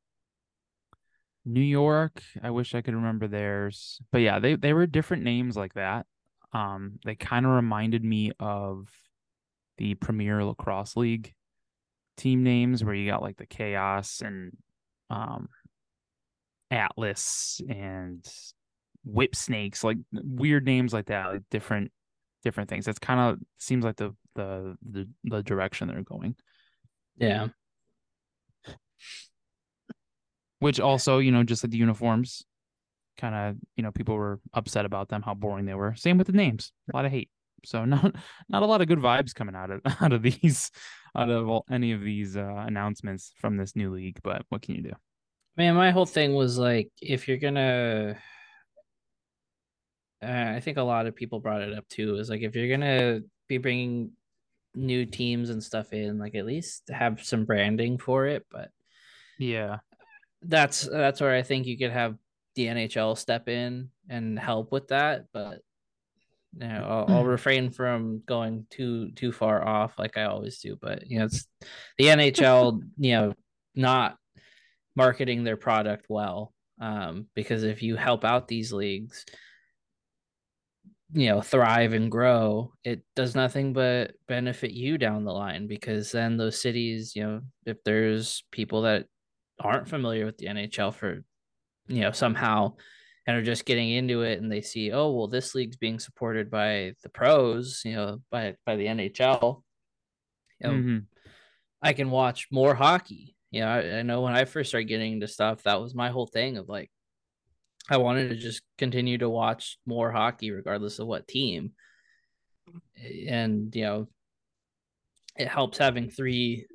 New York, I wish I could remember theirs. But yeah, they they were different names like that. Um, they kind of reminded me of the Premier Lacrosse League team names where you got like the Chaos and um Atlas and Whip Snakes, like weird names like that, like different different things. That's kind of seems like the the the, the direction they're going. Yeah. Which also, you know, just like the uniforms, kind of, you know, people were upset about them, how boring they were. Same with the names, a lot of hate. So (laughs) not not a lot of good vibes coming out of (laughs) out of these, out of all, any of these uh, announcements from this new league. But what can you do? Man, my whole thing was like, if you're gonna, uh, I think a lot of people brought it up too. Is like if you're gonna be bringing new teams and stuff in, like at least have some branding for it. But Yeah, that's that's where I think you could have the NHL step in and help with that. But you know, I'll, I'll refrain from going too too far off like I always do. But you know, it's the NHL. You know, not marketing their product well. Um, because if you help out these leagues, you know, thrive and grow, it does nothing but benefit you down the line because then those cities, you know, if there's people that aren't familiar with the NHL for, you know, somehow and are just getting into it and they see, oh, well, this league's being supported by the pros, you know, by by the NHL. You know, Mhm. I can watch more hockey. You know, I, I know when I first started getting into stuff, that was my whole thing of like, I wanted to just continue to watch more hockey regardless of what team. And, you know, it helps having three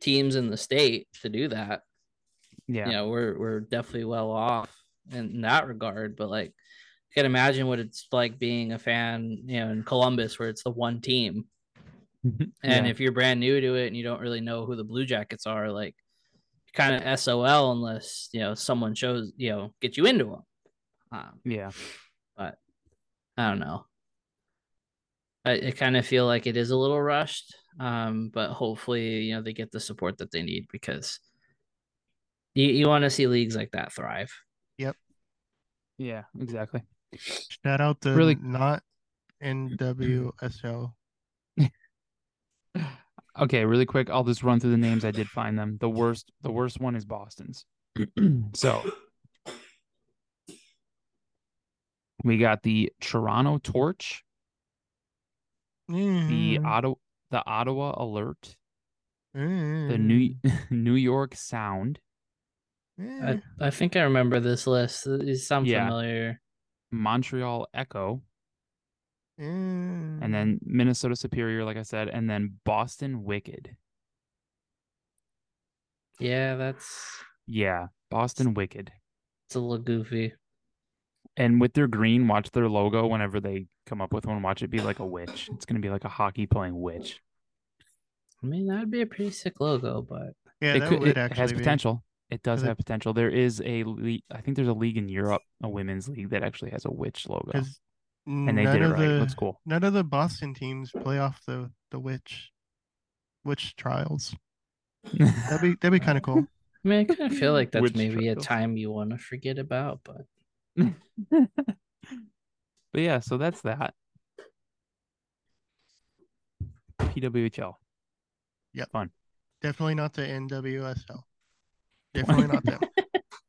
teams in the state to do that. yeah, You know, we're we're definitely well off in that regard. But like I can imagine what it's like being a fan, you know, in Columbus where it's the one team. Mm-hmm. And Yeah. if you're brand new to it and you don't really know who the Blue Jackets are, like kind of SOL unless you know someone shows you know get you into them. Um, yeah, but I don't know. I, I kind of feel like it is a little rushed, um, but hopefully you know they get the support that they need because you you want to see leagues like that thrive. Yep. Yeah, exactly. Shout out to Really- not NWSL. Okay, really quick, I'll just run through the names. I did find them. The worst, the worst one is Boston's. (clears throat) so we got the Toronto Torch, the Mm, Ottawa, the Ottawa Alert, the mm, New (laughs) New York Sound, mm. I, I think I remember this list. These sound Yeah. familiar. Montreal Echo, Mm. and then Minnesota Superior, like I said, and then Boston Wicked. Yeah, that's Yeah, Boston Wicked. it's a little goofy. And with their green, watch their logo whenever they come up with one. Watch it be like a witch. It's gonna be like a hockey playing witch. I mean, that'd be a pretty sick logo, but yeah, it that could. would It actually has be. potential. It does 'Cause it- have potential. There is a league. I think there's a league in Europe, a women's league that actually has a witch logo, 'cause and they none did it mm, of right. the- Looks cool. None of the Boston teams play off the the witch witch trials. That'd be that'd be kind of cool. (laughs) I mean, I kind of feel like that's Which maybe a time you want to forget about, but (laughs) but yeah, so that's that. PWHL. Yep. Fun. Definitely not the NWSL. (laughs) Definitely not them.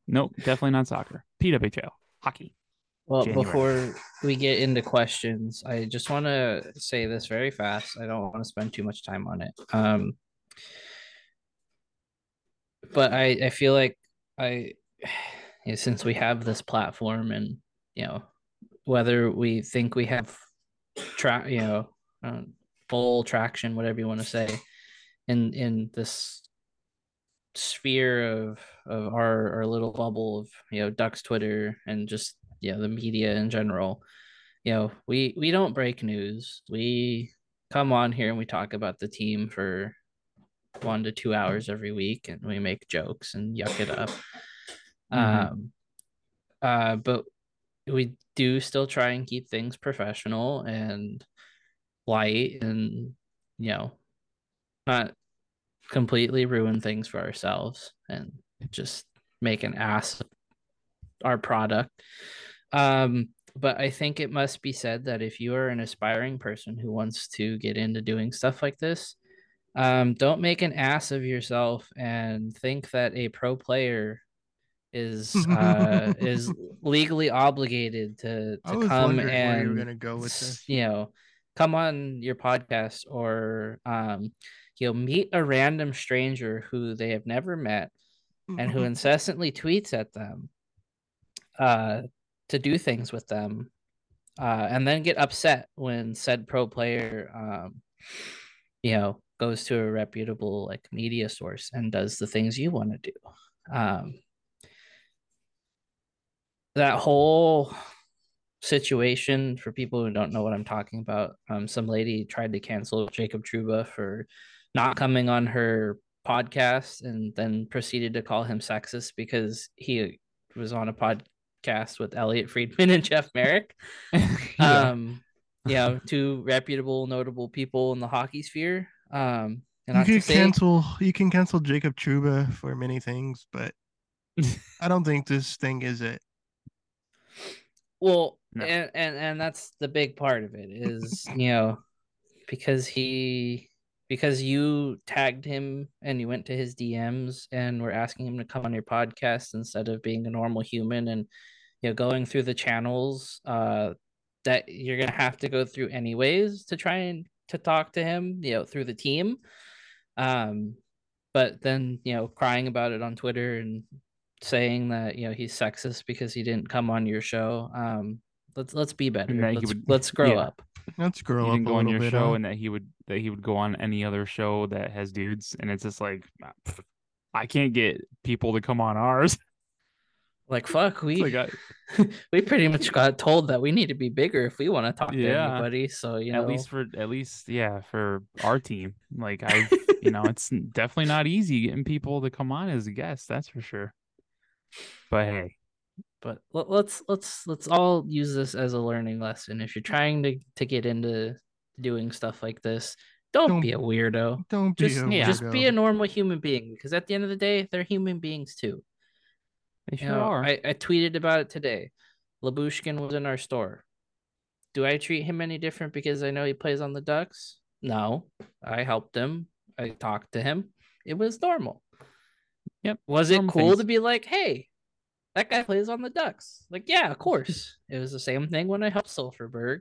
Nope, definitely not soccer. PWHL. Hockey. Well, January. before we get into questions, I just want to say this very fast. I don't want to spend too much time on it. Um, but I I feel like I you know, since we have this platform and you know whether we think we have track you know uh, full traction whatever you want to say in in this sphere of of our our little bubble of you know ducks twitter and just you know the media in general. You know we we don't break news. We come on here and we talk about the team for one to two hours every week and we make jokes and yuck it up. Mhm. um uh but we do still try and keep things professional and light and you know not completely ruin things for ourselves and just make an ass of our product um but i think it must be said that if you are an aspiring person who wants to get into doing stuff like this um don't make an ass of yourself and think that a pro player is (laughs) uh is legally obligated to to come wondering where you were and gonna go with this. you know come on your podcast or um, you'll meet a random stranger who they have never met and who incessantly tweets at them uh, to do things with them uh, and then get upset when said pro player um, you know goes to a reputable like media source and does the things you want to do um, that whole situation for people who don't know what I'm talking about. Um, some lady tried to cancel Jacob Trouba for not coming on her podcast and then proceeded to call him sexist because he was on a podcast with Elliotte Friedman and (laughs) Jeff Marek. (laughs) yeah. Um, you know, two reputable, notable people in the hockey sphere. Um, and you can say, cancel you can cancel Jacob Trouba for many things, but (laughs) I don't think this thing is it. Well, no. and, and and that's the big part of it is you know because he because you tagged him and you went to his DMs and were asking him to come on your podcast instead of being a normal human and you know going through the channels uh that you're gonna have to go through anyways to try and to talk to him you know through the team. Um but then you know crying about it on Twitter and saying that you know he's sexist because he didn't come on your show. Um let's let's be better. Let's, would, let's grow yeah. up let's grow he didn't up go on your bit, show huh? and that he would that he would go on any other show that has dudes and it's just like i can't get people to come on ours. (laughs) Like fuck we like I, (laughs) we pretty much got told that we need to be bigger if we want to talk yeah, to anybody so you know. at least for at least yeah for our team. Like i (laughs) you know it's definitely not easy getting people to come on as a guest that's for sure. But hey but let's let's let's all use this as a learning lesson. If you're trying to to get into doing stuff like this don't, don't be a weirdo. don't just, be yeah, just be a normal human being because at the end of the day they're human beings too. They sure you know, are. I, I tweeted about it today. Lyubushkin was in our store. Do i treat him any different because i know he plays on the ducks? No. I helped him. I talked to him. It was normal. Yep was it cool things. to be like hey that guy plays on the Ducks. Like, yeah, of course. it was the same thing when I helped Silfverberg.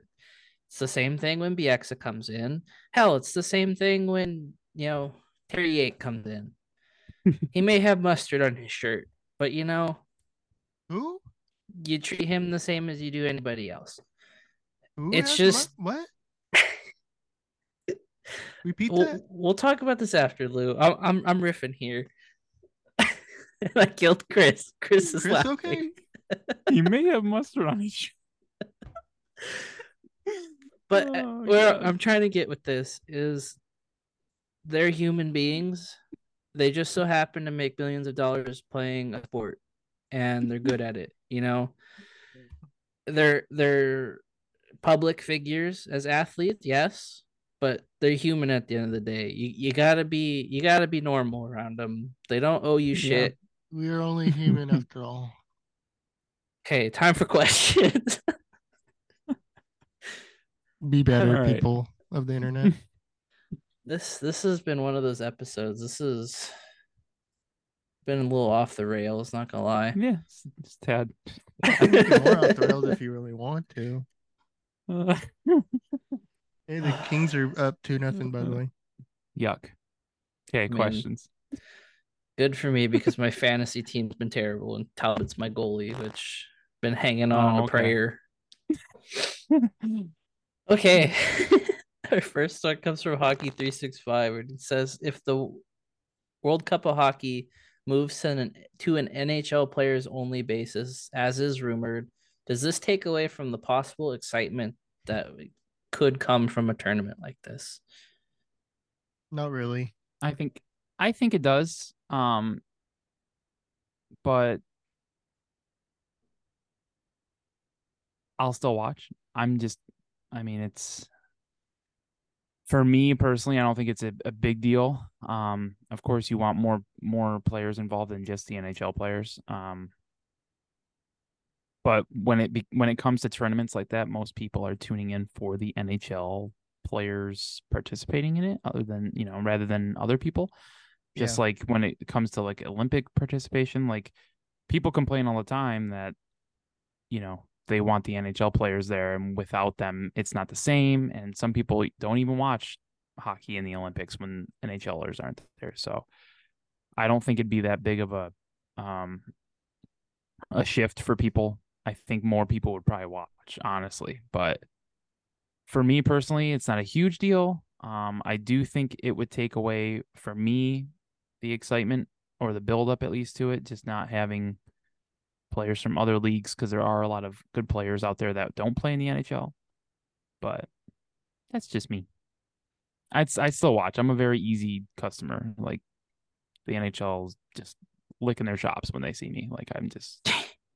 It's the same thing when Bieksa comes in. Hell, it's the same thing when, you know, Terry Yake comes in. (laughs) he may have mustard on his shirt, but you know, who? You treat him the same as you do anybody else. Who it's just what? (laughs) Repeat we'll, that. We'll talk about this after, Lou. I'm I'm, I'm riffing here. (laughs) I killed Chris. Chris is Chris laughing. okay? (laughs) he may have mustard on his shirt. But uh, oh, where God. I'm trying to get with this is they're human beings. They just so happen to make billions of dollars playing a sport and they're good at it, you know. They're they're public figures as athletes, yes, but they're human at the end of the day. You you gotta be you gotta be normal around them. They don't owe you shit. We are only (laughs) human after all. Okay, time for (laughs) questions. Be better, right. people of the internet. (laughs) this this has been one of those episodes. This has been a little off the rails, not gonna lie. Yeah, it's, it's tad. more off the rails if you really want to. Uh, hey, the Kings are up two nothing. By the way. Yuck. Okay, I mean, questions. Good for me because my fantasy team's been terrible and Talbot's my goalie, which been hanging on oh, a okay. prayer. (laughs) okay. (laughs) Our first one comes from Hockey 365 and it says if the World Cup of Hockey moves to an, to an NHL players only basis, as is rumored, does this take away from the possible excitement that could come from a tournament like this? Not really. I think I think it does. Um, but I'll still watch. I'm just, I mean, it's for me personally. I don't think it's a, a big deal. Um, of course, you want more more players involved than just the NHL players. Um, but when it be, when it comes to tournaments like that, most people are tuning in for the NHL players participating in it, other than you know, rather than other people. Just yeah. like when it comes to like Olympic participation, like people complain all the time that, you know, they want the NHL players there, and without them, it's not the same. And some people don't even watch hockey in the Olympics when NHLers aren't there. So I don't think it'd be that big of a um a shift for people. I think more people would probably watch, honestly. But for me personally, it's not a huge deal. Um, I do think it would take away for me the excitement or the build up at least to it, just not having players from other leagues because there are a lot of good players out there that don't play in the NHL. But that's just me. I'd I still watch. I'm a very easy customer. Like the NHL's just licking their chops when they see me. Like I'm just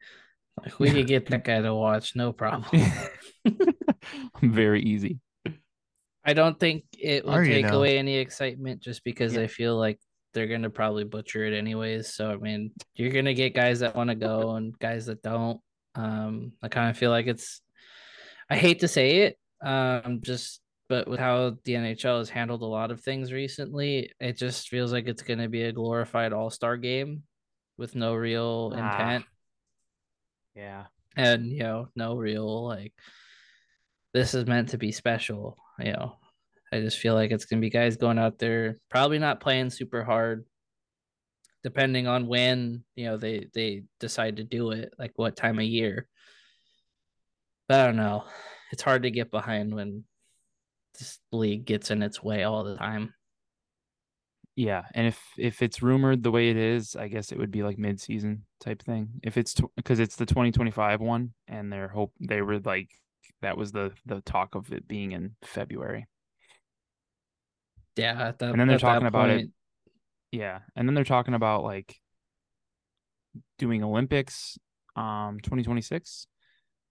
(laughs) like we could get that guy to watch, no problem. (laughs) I'm very easy. I don't think it will Are you take away any excitement just because Yeah. I feel like they're gonna probably butcher it anyways. So I mean, you're gonna get guys that want to go and guys that don't. Um, I kind of feel like it's. I hate to say it, um, just but with how the NHL has handled a lot of things recently, it just feels like it's gonna be a glorified All Star game with no real Ah. intent Yeah. and you know no real like this is meant to be special you know i just feel like it's gonna be guys going out there probably not playing super hard depending on when you know they they decide to do it like what time of year but i don't know it's hard to get behind when this league gets in its way all the time Yeah, and if if it's rumored the way it is, I guess it would be like mid-season type thing. If it's because it's the 2025 one, and they're hope they were like that was the the talk of it being in February. Yeah at that, And then they're talking about it- Yeah, and then they're talking about like doing Olympics, um, 2026,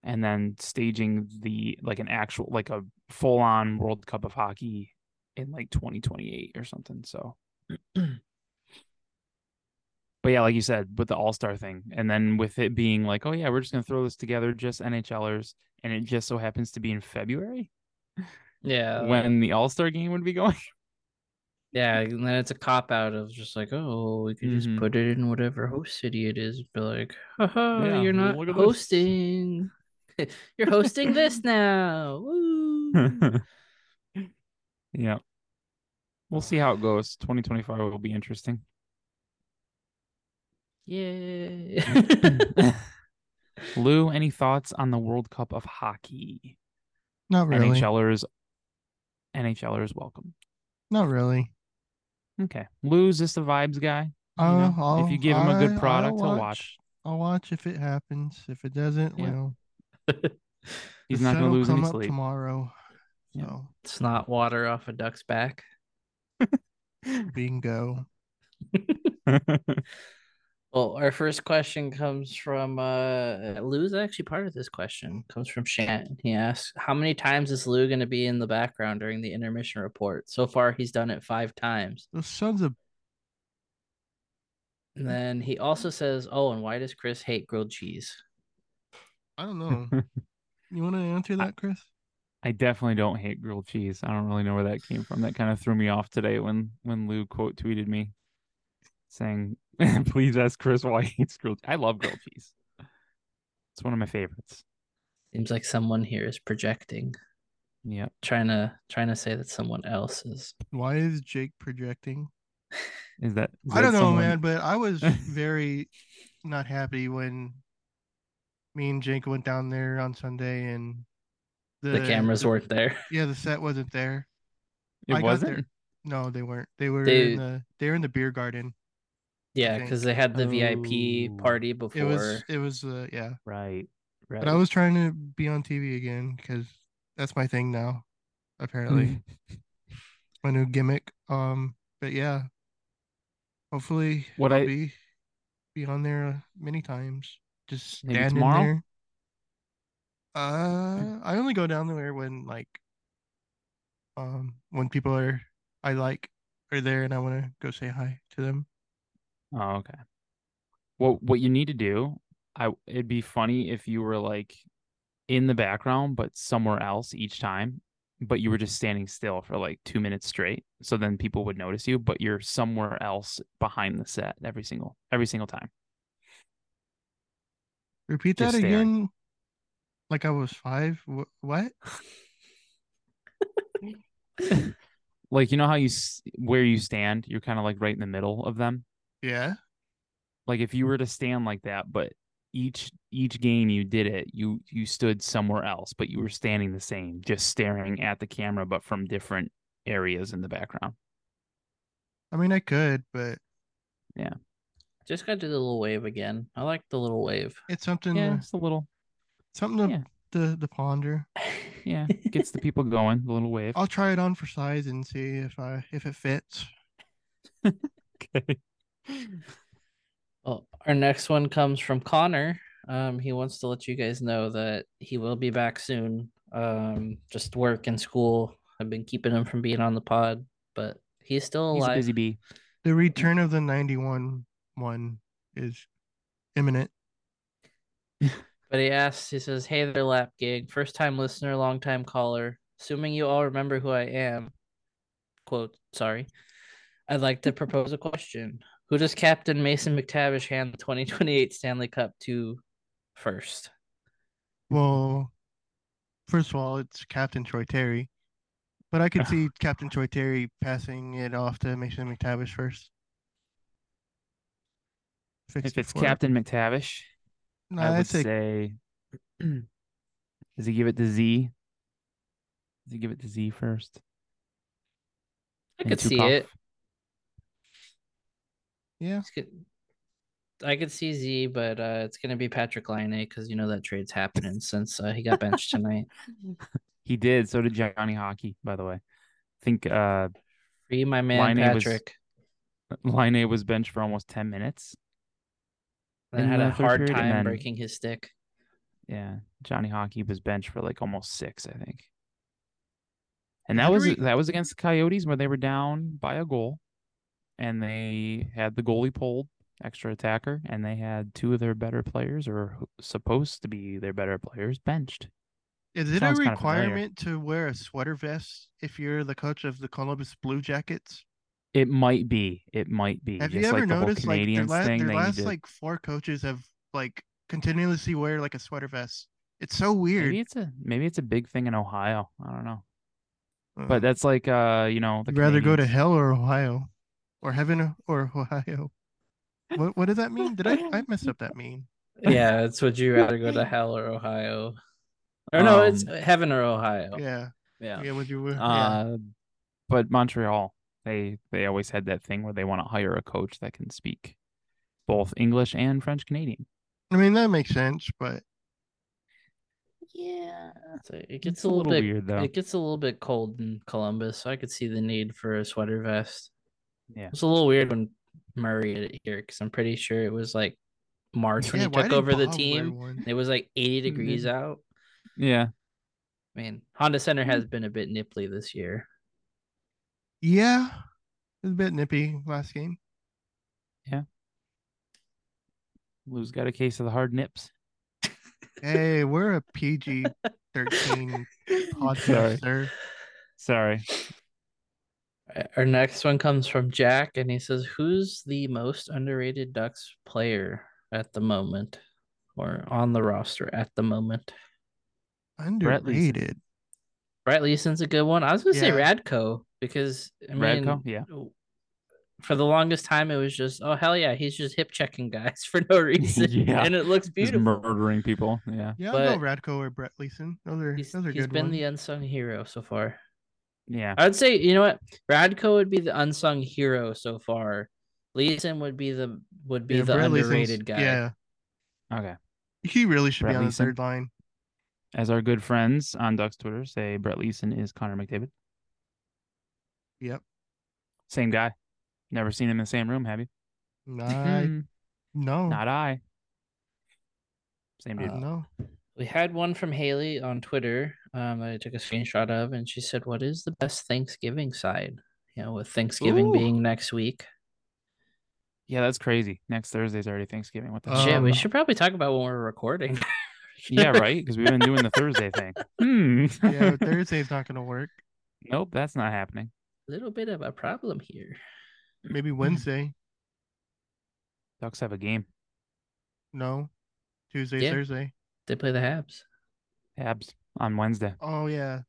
and then staging the like an actual like a full-on World Cup of hockey in like 2028 or something. So. But yeah, like you said, with the All Star thing, and then with it being like, oh yeah, we're just gonna throw this together, just NHLers, and it just so happens to be in February yeah when the All Star game would be going. (laughs) Yeah, and then it's a cop out of just like, oh, we could just Mhm. put it in whatever host city it is. Be like, haha, Yeah, you're not look at this." hosting. (laughs) you're hosting this (laughs) now. Woo. (laughs) yeah, we'll see how it goes. 2025 will be interesting. Yeah. Lou, any thoughts on the World Cup of hockey? Not really. NHLers, NHLers, welcome. Not really. Okay, Lou's just a vibes guy. you Uh, know? I'll, if you give him a good I'll product, he'll watch. I'll watch if it happens. If it doesn't, Yeah. well, (laughs) He's not going to lose come any up sleep. tomorrow. Yeah. So it's not water off a duck's back. bingo. (laughs) Well, our first question comes from uh Lou's actually part of this question. Comes from Shan. He asks, How many times is Lou gonna be in the background during the intermission report? So far he's done it five times. Those sons of And then he also says, Oh, and why does Chris hate grilled cheese? I don't know. (laughs) you want to answer that, Chris? I definitely don't hate grilled cheese. I don't really know where that came from. That kind of threw me off today when when Lou quote tweeted me saying, (laughs) "Please ask Chris why he hates grilled." I love grilled cheese. It's one of my favorites. Seems like someone here is projecting, Yeah. trying to trying to say that someone else is Why is Jake projecting? (laughs) Is that? is I that don't know, someone- man, but I was (laughs) very not happy when me and Jake went down there on Sunday and the, cameras weren't there. Yeah, the set wasn't there. It I wasn't. there. No, they weren't. They were They- in the they were in the beer garden. Yeah, because they had the Oh. VIP party before. It was it was uh, yeah. Right. Right. But I was trying to be on TV again because that's my thing now. Apparently, (laughs) my new gimmick. Um, but yeah, hopefully What I'll I- be be on there uh, many times. Just Maybe standing tomorrow? there. Uh, I only go down there when like, um, when people are I like are there and I want to go say hi to them. Oh, okay. Well, what you need to do, I it'd be funny if you were like in the background, but somewhere else each time, but you were just standing still for like two minutes straight. So then people would notice you, but you're somewhere else behind the set every single every single time. Repeat Just that staring. again. Like I was five. Wh- what? (laughs) Like you know how you s- where you stand, you're kind of like right in the middle of them. Yeah. Like if you were to stand like that, but each each game you did it, you you stood somewhere else, but you were standing the same, just staring at the camera, but from different areas in the background. I mean, I could, but yeah. Just gotta do the little wave again. I like the little wave. it's something. Yeah, to- it's a little, something to, yeah. to to ponder. (laughs) yeah, gets the people going. The little wave. I'll try it on for size and see if I if it fits. (laughs) Okay. (laughs) Well, our next one comes from Connor. Um, he wants to let you guys know that he will be back soon. Um, just work and school. I've been keeping him from being on the pod, but he's still He's a alive. busy bee. The return of the '91 one is imminent. But he asks, he says, Hey there, Lap Gig. First time listener, long time caller. Assuming you all remember who I am, quote, sorry. I'd like to propose a question. Who does Captain Mason McTavish hand the 2028 Stanley Cup to first? Well, first of all, it's Captain Troy Terry, but I could (laughs) see Captain Troy Terry passing it off to Mason McTavish first. Fixed If it's before- Captain McTavish, no, I would I'd say say, (clears throat) does he give it to Z? Does he give it to Z first? I And could see Tukov? it. Yeah. It's good. I could see Z, but uh, it's gonna be Patrick Laine because you know that trade's happening since uh, he got benched tonight. (laughs) (laughs) He did. So did Johnny Hockey, by the way. I think uh Free my man Laine was- Patrick. Laine was benched for almost 10 minutes. And had a hard period, time then- breaking his stick. Yeah. Johnny Hockey was benched for like almost six, I think. And that was that was against the Coyotes where they were down by a goal and they had the goalie pulled, extra attacker, and they had two of their better players or supposed to be their better players benched. Is it a Sounds kinda requirement to wear a sweater vest if you're the coach of the Columbus Blue Jackets? It might be. It might be. Have Just you ever like the noticed like their, la- thing their last like four coaches have like continuously wear like a sweater vest? It's so weird. maybe it's a maybe it's a big thing in Ohio. I don't know. Uh, But that's like uh, you know, the you'd rather go to hell or Ohio, or heaven or Ohio. What what does that mean? Did I I messed up that mean? yeah, it's would you rather go to (laughs) hell or Ohio? Or no, it's Um, heaven or Ohio. Yeah, Yeah. yeah. Would you? Yeah. Uh, but Montreal, they they always had that thing where they want to hire a coach that can speak both English and French Canadian. I mean that makes sense, but Yeah. So it gets It's a little, bit weird though. it gets a little bit cold in Columbus, so I could see the need for a sweater vest. Yeah. It's a little weird when Murray had it here because I'm pretty sure it was like March when yeah, he took over the Bob wear team. It was like 80 degrees did. out. Yeah, I mean, Honda Center has been a bit nipply this year. Yeah, it was a bit nippy last game. Yeah. Lou's got a case of the hard nips. Hey, we're a (laughs) PG thirteen (laughs) podcast, Sorry. Sorry. Our next one comes from Jack, and he says, "Who's the most underrated Ducks player at the moment, or on the roster at the moment?" Brett Leason. Underrated. Brett Leason's a good one. I was gonna say Yeah. Radko because I mean, Radko, yeah. For the longest time, it was just, oh hell yeah, he's just hip checking guys (laughs) for no (laughs) reason, Yeah. and it looks Just beautiful. murdering people. Yeah. Yeah, I'll Radko or Brett Leason. Those are He's, those are he's good He's been ones. the unsung hero so far. Yeah. I would say, you know what, Radko would be the unsung hero so far. Leason would be the would be Yeah, the Brett Leason's- underrated guy. Yeah, Okay. he really should Brett be on the third line. As our good friends on Ducks Twitter say, Brett Leason is Connor McDavid. Yep. Same guy. Never seen him in the same room, have you? I Hmm, (laughs) no, Not I. Same dude. Uh, no. We had one from Haley on Twitter um, that I took a screenshot of, and she said, "What is the best Thanksgiving side?" You know, with Thanksgiving Ooh. being next week. yeah, that's crazy. Next Thursday's already Thanksgiving. What the Uh, Shit, we Um, should probably talk about when we're recording. (laughs) Yeah, right. Because we've been doing the Thursday thing. (laughs) Hmm. Yeah, (laughs) Thursday's not gonna work. nope, that's not happening. A little bit of a problem here. Maybe Wednesday. Ducks have a game. No, Tuesday, Yeah. Thursday. They play the Habs. Habs on Wednesday. Oh yeah.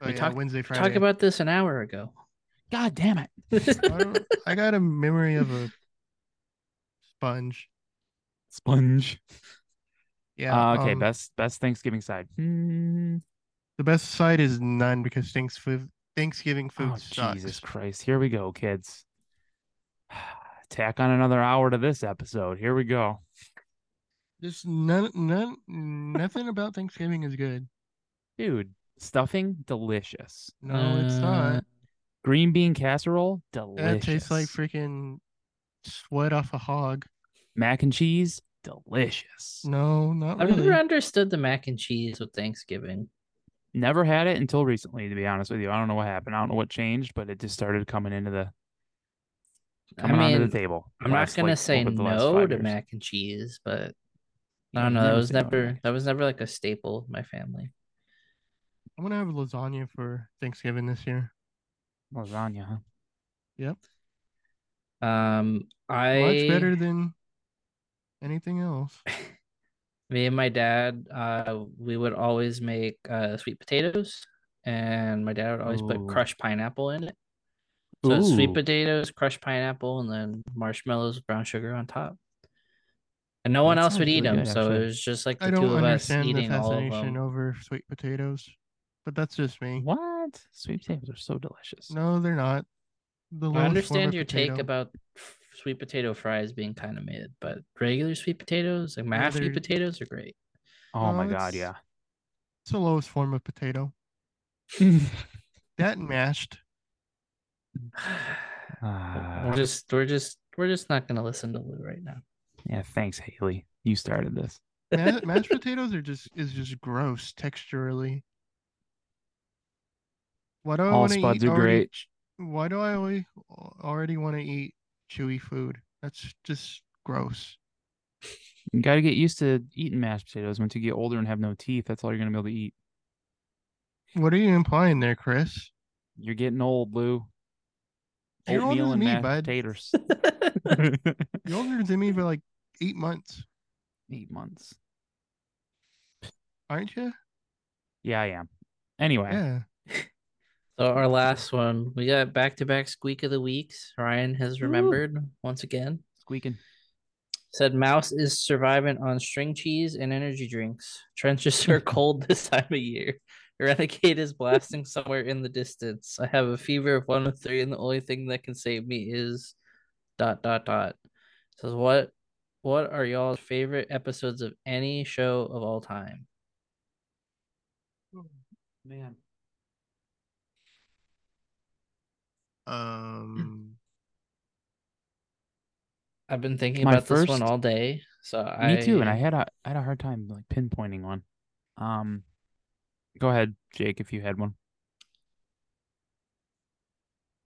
Oh, We yeah, talked- Wednesday, Friday. Talk about this an hour ago. God damn it. (laughs) I, I got a memory of a sponge. Sponge. Yeah. Uh, okay, um, best best Thanksgiving side. Hmm. The best side is none because thanks Thanksgiving Thanksgiving food Oh, sucks. Jesus Christ. Here we go, kids. (sighs) Tack on another hour to this episode. Here we go. Just none, none, nothing about Thanksgiving is good. Dude, stuffing, delicious. No, it's not. Uh, Green bean casserole, delicious. That tastes like freaking sweat off a hog. Mac and cheese, delicious. No, not I've really. never understood the mac and cheese with Thanksgiving. Never had it until recently, to be honest with you. I don't know what happened. I don't know what changed, but it just started coming into the I coming onto mean, the table. I'm not gonna like, say over the last no to years. mac and cheese, but Yeah, I don't know. That was say no to never mac. that was never like a staple of my family. I'm gonna have lasagna for Thanksgiving this year. lasagna, huh? Yep, Um, I much better than anything else. (laughs) me and my dad, uh, we would always make uh sweet potatoes, and my dad would always Ooh. put crushed pineapple in it. So it's sweet potatoes, crushed pineapple, and then marshmallows, brown sugar on top. And no one That else would eat them, good, so it was just like the I two don't of us understand the eating all of fascination them. over sweet potatoes, but that's just me. What? Sweet potatoes are so delicious. No, they're not. The I lowest form understand of your take potato. about sweet potato fries being kind of mid, but regular sweet potatoes, like mashed they're- sweet potatoes, are great. Oh No, my god, yeah. It's the lowest form of potato. (laughs) That mashed. Ah, (sighs) we're just, we're just, we're just not gonna listen to Lou right now. Yeah, thanks, Haley. You started this. Ma- (laughs) mashed potatoes are just is just gross texturally. Why do I All want to spuds eat are already great. Why do I always already want to eat chewy food? That's just gross. You got to get used to eating mashed potatoes. Once you get older and have no teeth, that's all you're gonna be able to eat. What are you implying there, Chris? You're getting old, Lou. You're older Oatmeal than and me, mashed bud. potatoes. (laughs) (laughs) You're older than me by like eight months, Eight months. aren't you? Yeah, I am. Anyway, Yeah. So our last one, we got back to back squeak of the weeks. Ryan has Woo. remembered once again. squeaking. Said mouse is surviving on string cheese and energy drinks. Trenches are (laughs) cold this time of year. Renegade is blasting (laughs) somewhere in the distance. I have a fever of 103, and the only thing that can save me is dot dot dot. Says what what are y'all's favorite episodes of any show of all time? Man. Um. (clears throat) I've been thinking My about this one all day. So I Me too, and I had a I had a hard time like pinpointing one. Um, go ahead, Jake, if you had one.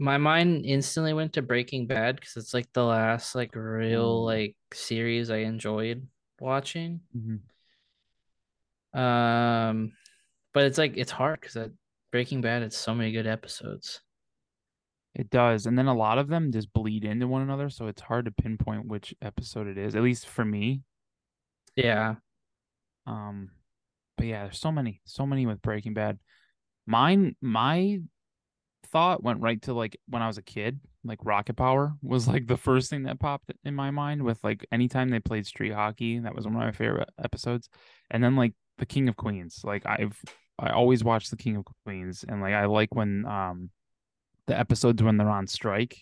My mind instantly went to Breaking Bad because it's like the last like real Ooh. like series I enjoyed watching. Mhm. Um, but it's like it's hard because Breaking Bad it's so many good episodes. It does, and then a lot of them just bleed into one another, so it's hard to pinpoint which episode it is. At least for me. Yeah, Um, but yeah, there's so many, so many with Breaking Bad. Mine, my thought went right to like when I was a kid, like Rocket Power was like the first thing that popped in my mind with like anytime they played street hockey, that was one of my favorite episodes. And then like the King of Queens, like I've I always watch the King of Queens, and like I like when um the episodes when they're on strike.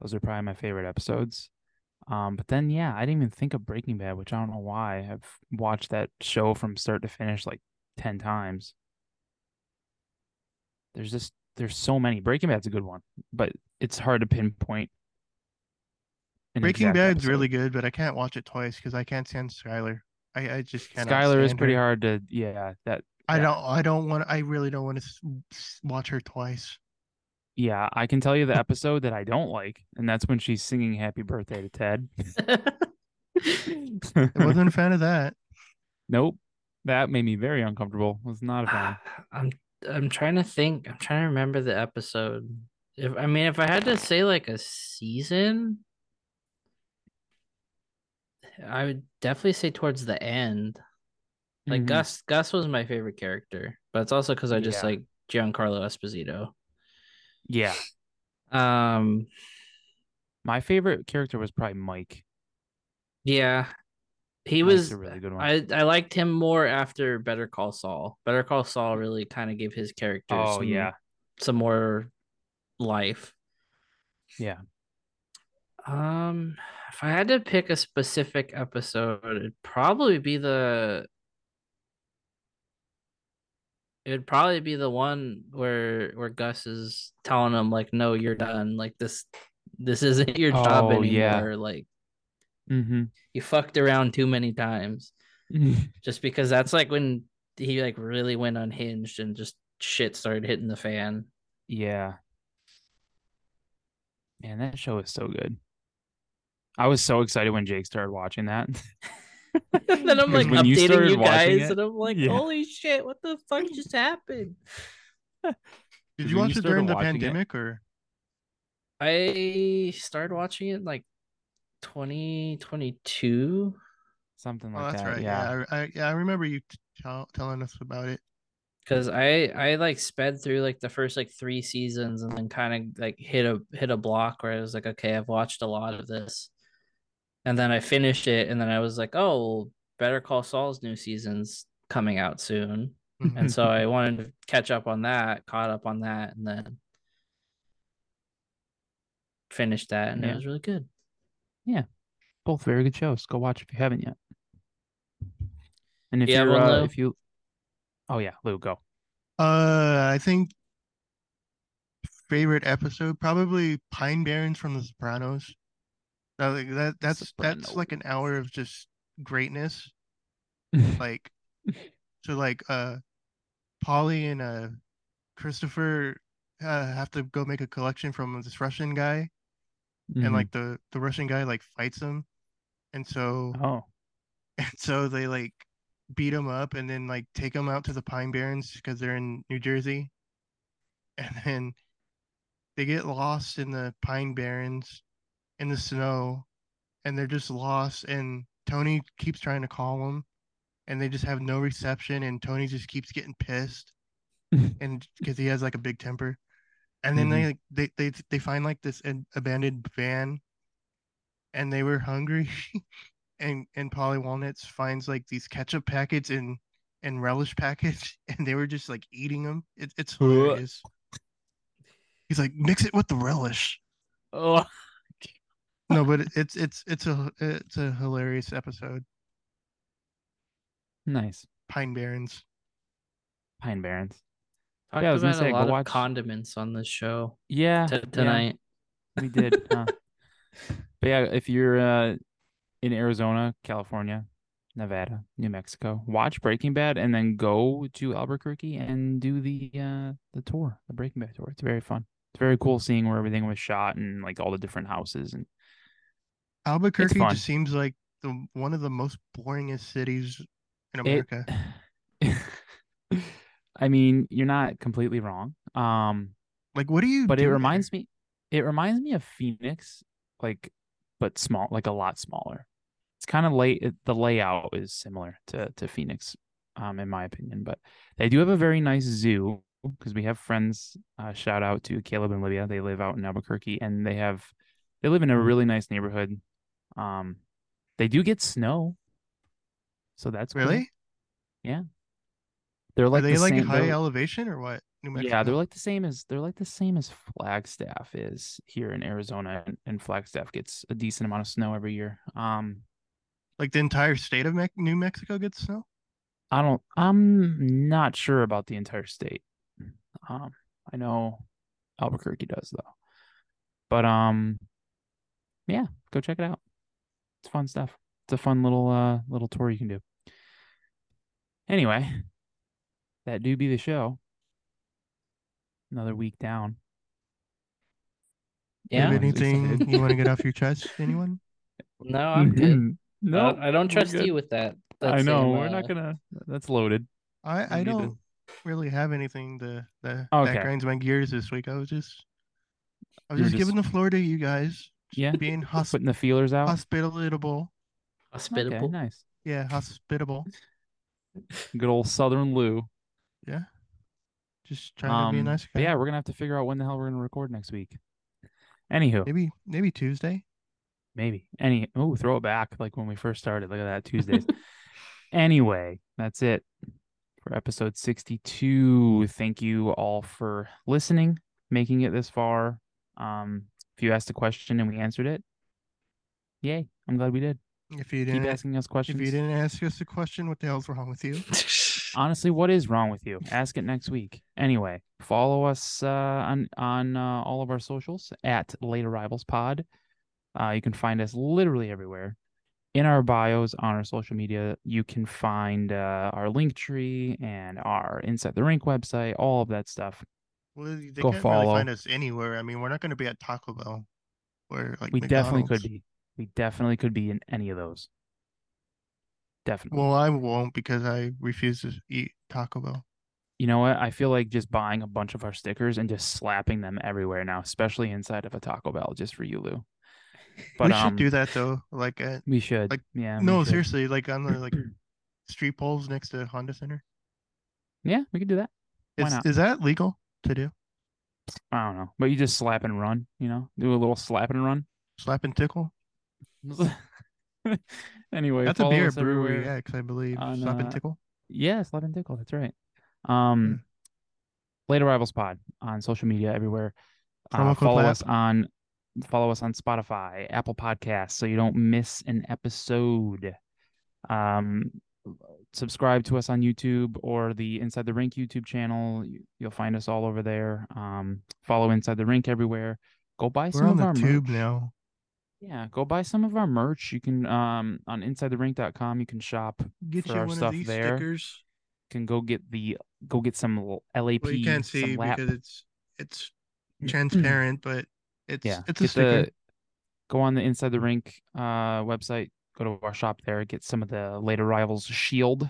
Those are probably my favorite episodes. Um, but then yeah, I didn't even think of Breaking Bad, which I don't know why. I've watched that show from start to finish like ten times. There's just there's so many. Breaking Bad's a good one, but it's hard to pinpoint. Breaking Bad's episode. really good, but I can't watch it twice because I can't stand Skyler. I, I just can't. Skyler is pretty her. hard to yeah, that I yeah. don't. I don't want. I really don't want to watch her twice. yeah, I can tell you the episode that I don't like, and that's when she's singing happy birthday to Ted. I wasn't a fan of (laughs) that. nope. That made me very uncomfortable. Was not a fan. (sighs) I'm I'm trying to think. I'm trying to remember the episode. If I mean, if I had to say like a season, I would definitely say towards the end. Like Mhm. Gus, Gus was my favorite character, but it's also because I just Yeah. like Giancarlo Esposito. Yeah. Um, My favorite character was probably Mike. yeah, he was. a really good one. I I liked him more after Better Call Saul. Better Call Saul really kind of gave his character oh some, yeah. some more life. Yeah. Um, if I had to pick a specific episode, it'd probably be the. It'd probably be the one where where Gus is telling him like, "No, you're done. Like this, this isn't your job Oh, anymore. yeah. Like Mm-hmm. you fucked around too many times." (laughs) Just because that's like when he like really went unhinged and just shit started hitting the fan. yeah. Man, that show is so good. I was so excited when Jake started watching that. and (laughs) (laughs) then I'm like when you updating started you watching guys, it- and I'm like, Yeah. "Holy shit! What the fuck just happened?" Did you when you watch it during the watching it- pandemic or? I started watching it like 2022. Something Oh, like that's that. right. Yeah. Yeah, I, I yeah I remember you t- tell, telling us about it. Cause I I like sped through like the first like three seasons and then kind of like hit a hit a block where I was like, okay, I've watched a lot of this, and then I finished it, and then I was like, oh, Better Call Saul's new season's coming out soon, and so I (laughs) wanted to catch up on that, caught up on that, and then finished that, and Yeah. it was really good. Yeah, both very good shows. Go watch if you haven't yet. And if You you're one, uh, if you Oh yeah, Lou, go. Uh, I think favorite episode probably Pine Barrens from The Sopranos. That, that that's that's like an hour of just greatness. (laughs) Like, so like uh, Paulie and uh, Christopher uh, have to go make a collection from this Russian guy, Mhm. and like the the Russian guy like fights him, and so Oh. (laughs) and so they like beat him up and then like take him out to the Pine Barrens because they're in New Jersey. And then they get lost in the Pine Barrens in the snow and they're just lost and Tony keeps trying to call them and they just have no reception and Tony just keeps getting pissed (laughs) and because he has like a big temper. And then they mm-hmm. like they, they they find like this ab- abandoned van and they were hungry (laughs) and and Paulie Walnuts finds like these ketchup packets and and relish packets (laughs) and they were just like eating them. It, it's hilarious. He's like mix it with the relish. Oh. No, (laughs) but it's it's it's a it's a hilarious episode. Nice. Pine Barrens. Pine Barrens. Talked Yeah, I was gonna say, a go lot of watch- condiments on this show Yeah. t- yeah, tonight. we did. huh. (laughs) But yeah, if you're uh, in Arizona, California, Nevada, New Mexico, watch Breaking Bad and then go to Albuquerque and do the uh the tour, the Breaking Bad tour. It's very fun. It's very cool seeing where everything was shot and like all the different houses and Albuquerque just seems like the one of the most boringest cities in It- America. (laughs) I mean, you're not completely wrong. Um, like what do you but it there? reminds me it reminds me of Phoenix, like but small, like a lot smaller. It's kind of late. The layout is similar to to Phoenix, um, in my opinion. But they do have a very nice zoo because we have friends. Uh, shout out to Caleb and Livia. They live out in Albuquerque, and they have they live in a really nice neighborhood. Um, they do get snow, so that's cool. Really? They're like Are they the like same, high elevation or what? New Mexico. Yeah, they're like the same as they're like the same as Flagstaff is here in Arizona, and, and Flagstaff gets a decent amount of snow every year. Um, like the entire state of Me- New Mexico gets snow. I don't, I'm not sure about the entire state. Um, I know Albuquerque does though, but um, yeah, go check it out. It's fun stuff. It's a fun little uh little tour you can do. Anyway, that do be the show. Another week down. You have Yeah. at least I anything you want to get off your (laughs) chest? Anyone? No, I'm good. no, Uh, I don't trust you with that. I that know same, we're not uh, gonna. That's loaded. I I don't really have anything to that Okay. that grinds my gears this week. I was just I was You're just, giving the floor to you guys. Yeah, Being hosp- putting the feelers out. hospitable. Okay, hospitable. nice. Yeah, hospitable. Good old Southern Lou. Yeah. Just trying to be a Um, nice guy. yeah, we're gonna have to figure out when the hell we're gonna record next week. Anywho, Maybe maybe Tuesday. maybe any. Oh, throw it back like when we first started. Look at that Tuesdays. (laughs) anyway, that's it for episode sixty-two. Thank you all for listening, making it this far. Um, if you asked a question and we answered it, yay! I'm glad we did. If you didn't asking us questions, if you didn't ask us a question, what the hell's wrong with you? (laughs) honestly what is wrong with you? Ask it next week. Anyway follow us uh, on on uh, all of our socials at late arrivals pod. Uh, you can find us literally everywhere. In our bios on our social media you can find uh, our link tree and our inside the rink website all of that stuff. Well, they Go can't really follow. find us anywhere. I mean, we're not going to be at Taco Bell or like we definitely could be. We definitely could be in any of those definitely Well, I won't because I refuse to eat Taco Bell. you know what i feel like just buying a bunch of our stickers and just slapping them everywhere now especially inside of a taco bell just for you lou but we should um do that though. Like, at, We should. Like, yeah. no, seriously, like on the like (clears throat) street poles next to Honda Center. Yeah, we could do that. Why Is, not? is that legal to do? I don't know, but you just slap and run. You know, do a little slap and run. Slap and tickle. (laughs) (laughs) anyway, That's a beer brewery. X, I believe. on, Slap and uh, tickle. Yeah, slap and tickle. That's right. Um, late arrivals pod on social media everywhere. Uh, follow us on follow us on Spotify, Apple Podcasts, so you don't miss an episode. Um, subscribe to us on YouTube or the Inside the Rink YouTube channel. You, you'll find us all over there. Um, follow Inside the Rink everywhere. Go buy We're some on of the our tube merch. now. Yeah, go buy some of our merch. You can um on InsideTheRink.com. You can shop. Get for you our one stuff of these there. stickers. Can go get the go get some l- LAP. Well, you can't see lap. because it's it's transparent, but it's yeah, it's a get sticker. the go on the Inside the Rink uh website. Go to our shop there. Get some of the late arrivals shield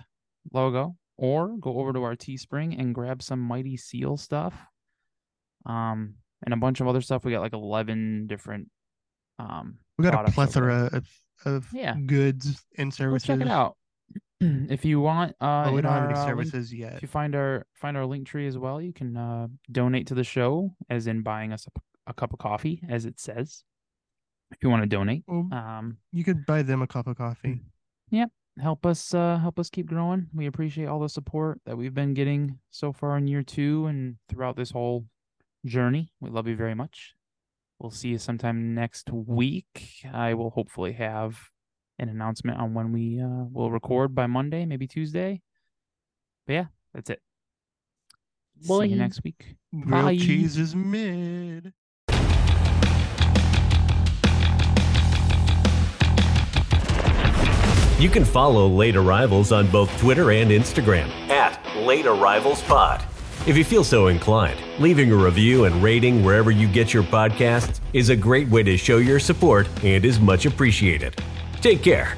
logo, or go over to our Teespring and grab some Mighty Seal stuff. Um, and a bunch of other stuff. We got like eleven different. Um, We got a products over there. plethora of, of Yeah. goods and services. check it out. (clears throat) if you want, uh, we don't have our, any uh, link- services yet. if you find our find our link tree as well, you can uh, donate to the show, as in buying us a cup of coffee, as it says. If you want to donate, Well, um, you could buy them a cup of coffee. (clears throat) Yep, help us uh, help us keep growing. We appreciate all the support that we've been getting so far in year two and throughout this whole journey. We love you very much. We'll see you sometime next week. I will hopefully have an announcement on when we uh, will record by Monday, maybe Tuesday. But yeah, that's it. See you next week. Grilled Bye. cheese is mid. You can follow Late Arrivals on both Twitter and Instagram at Late Arrivals Pod. If you feel so inclined, leaving a review and rating wherever you get your podcasts is a great way to show your support and is much appreciated. Take care.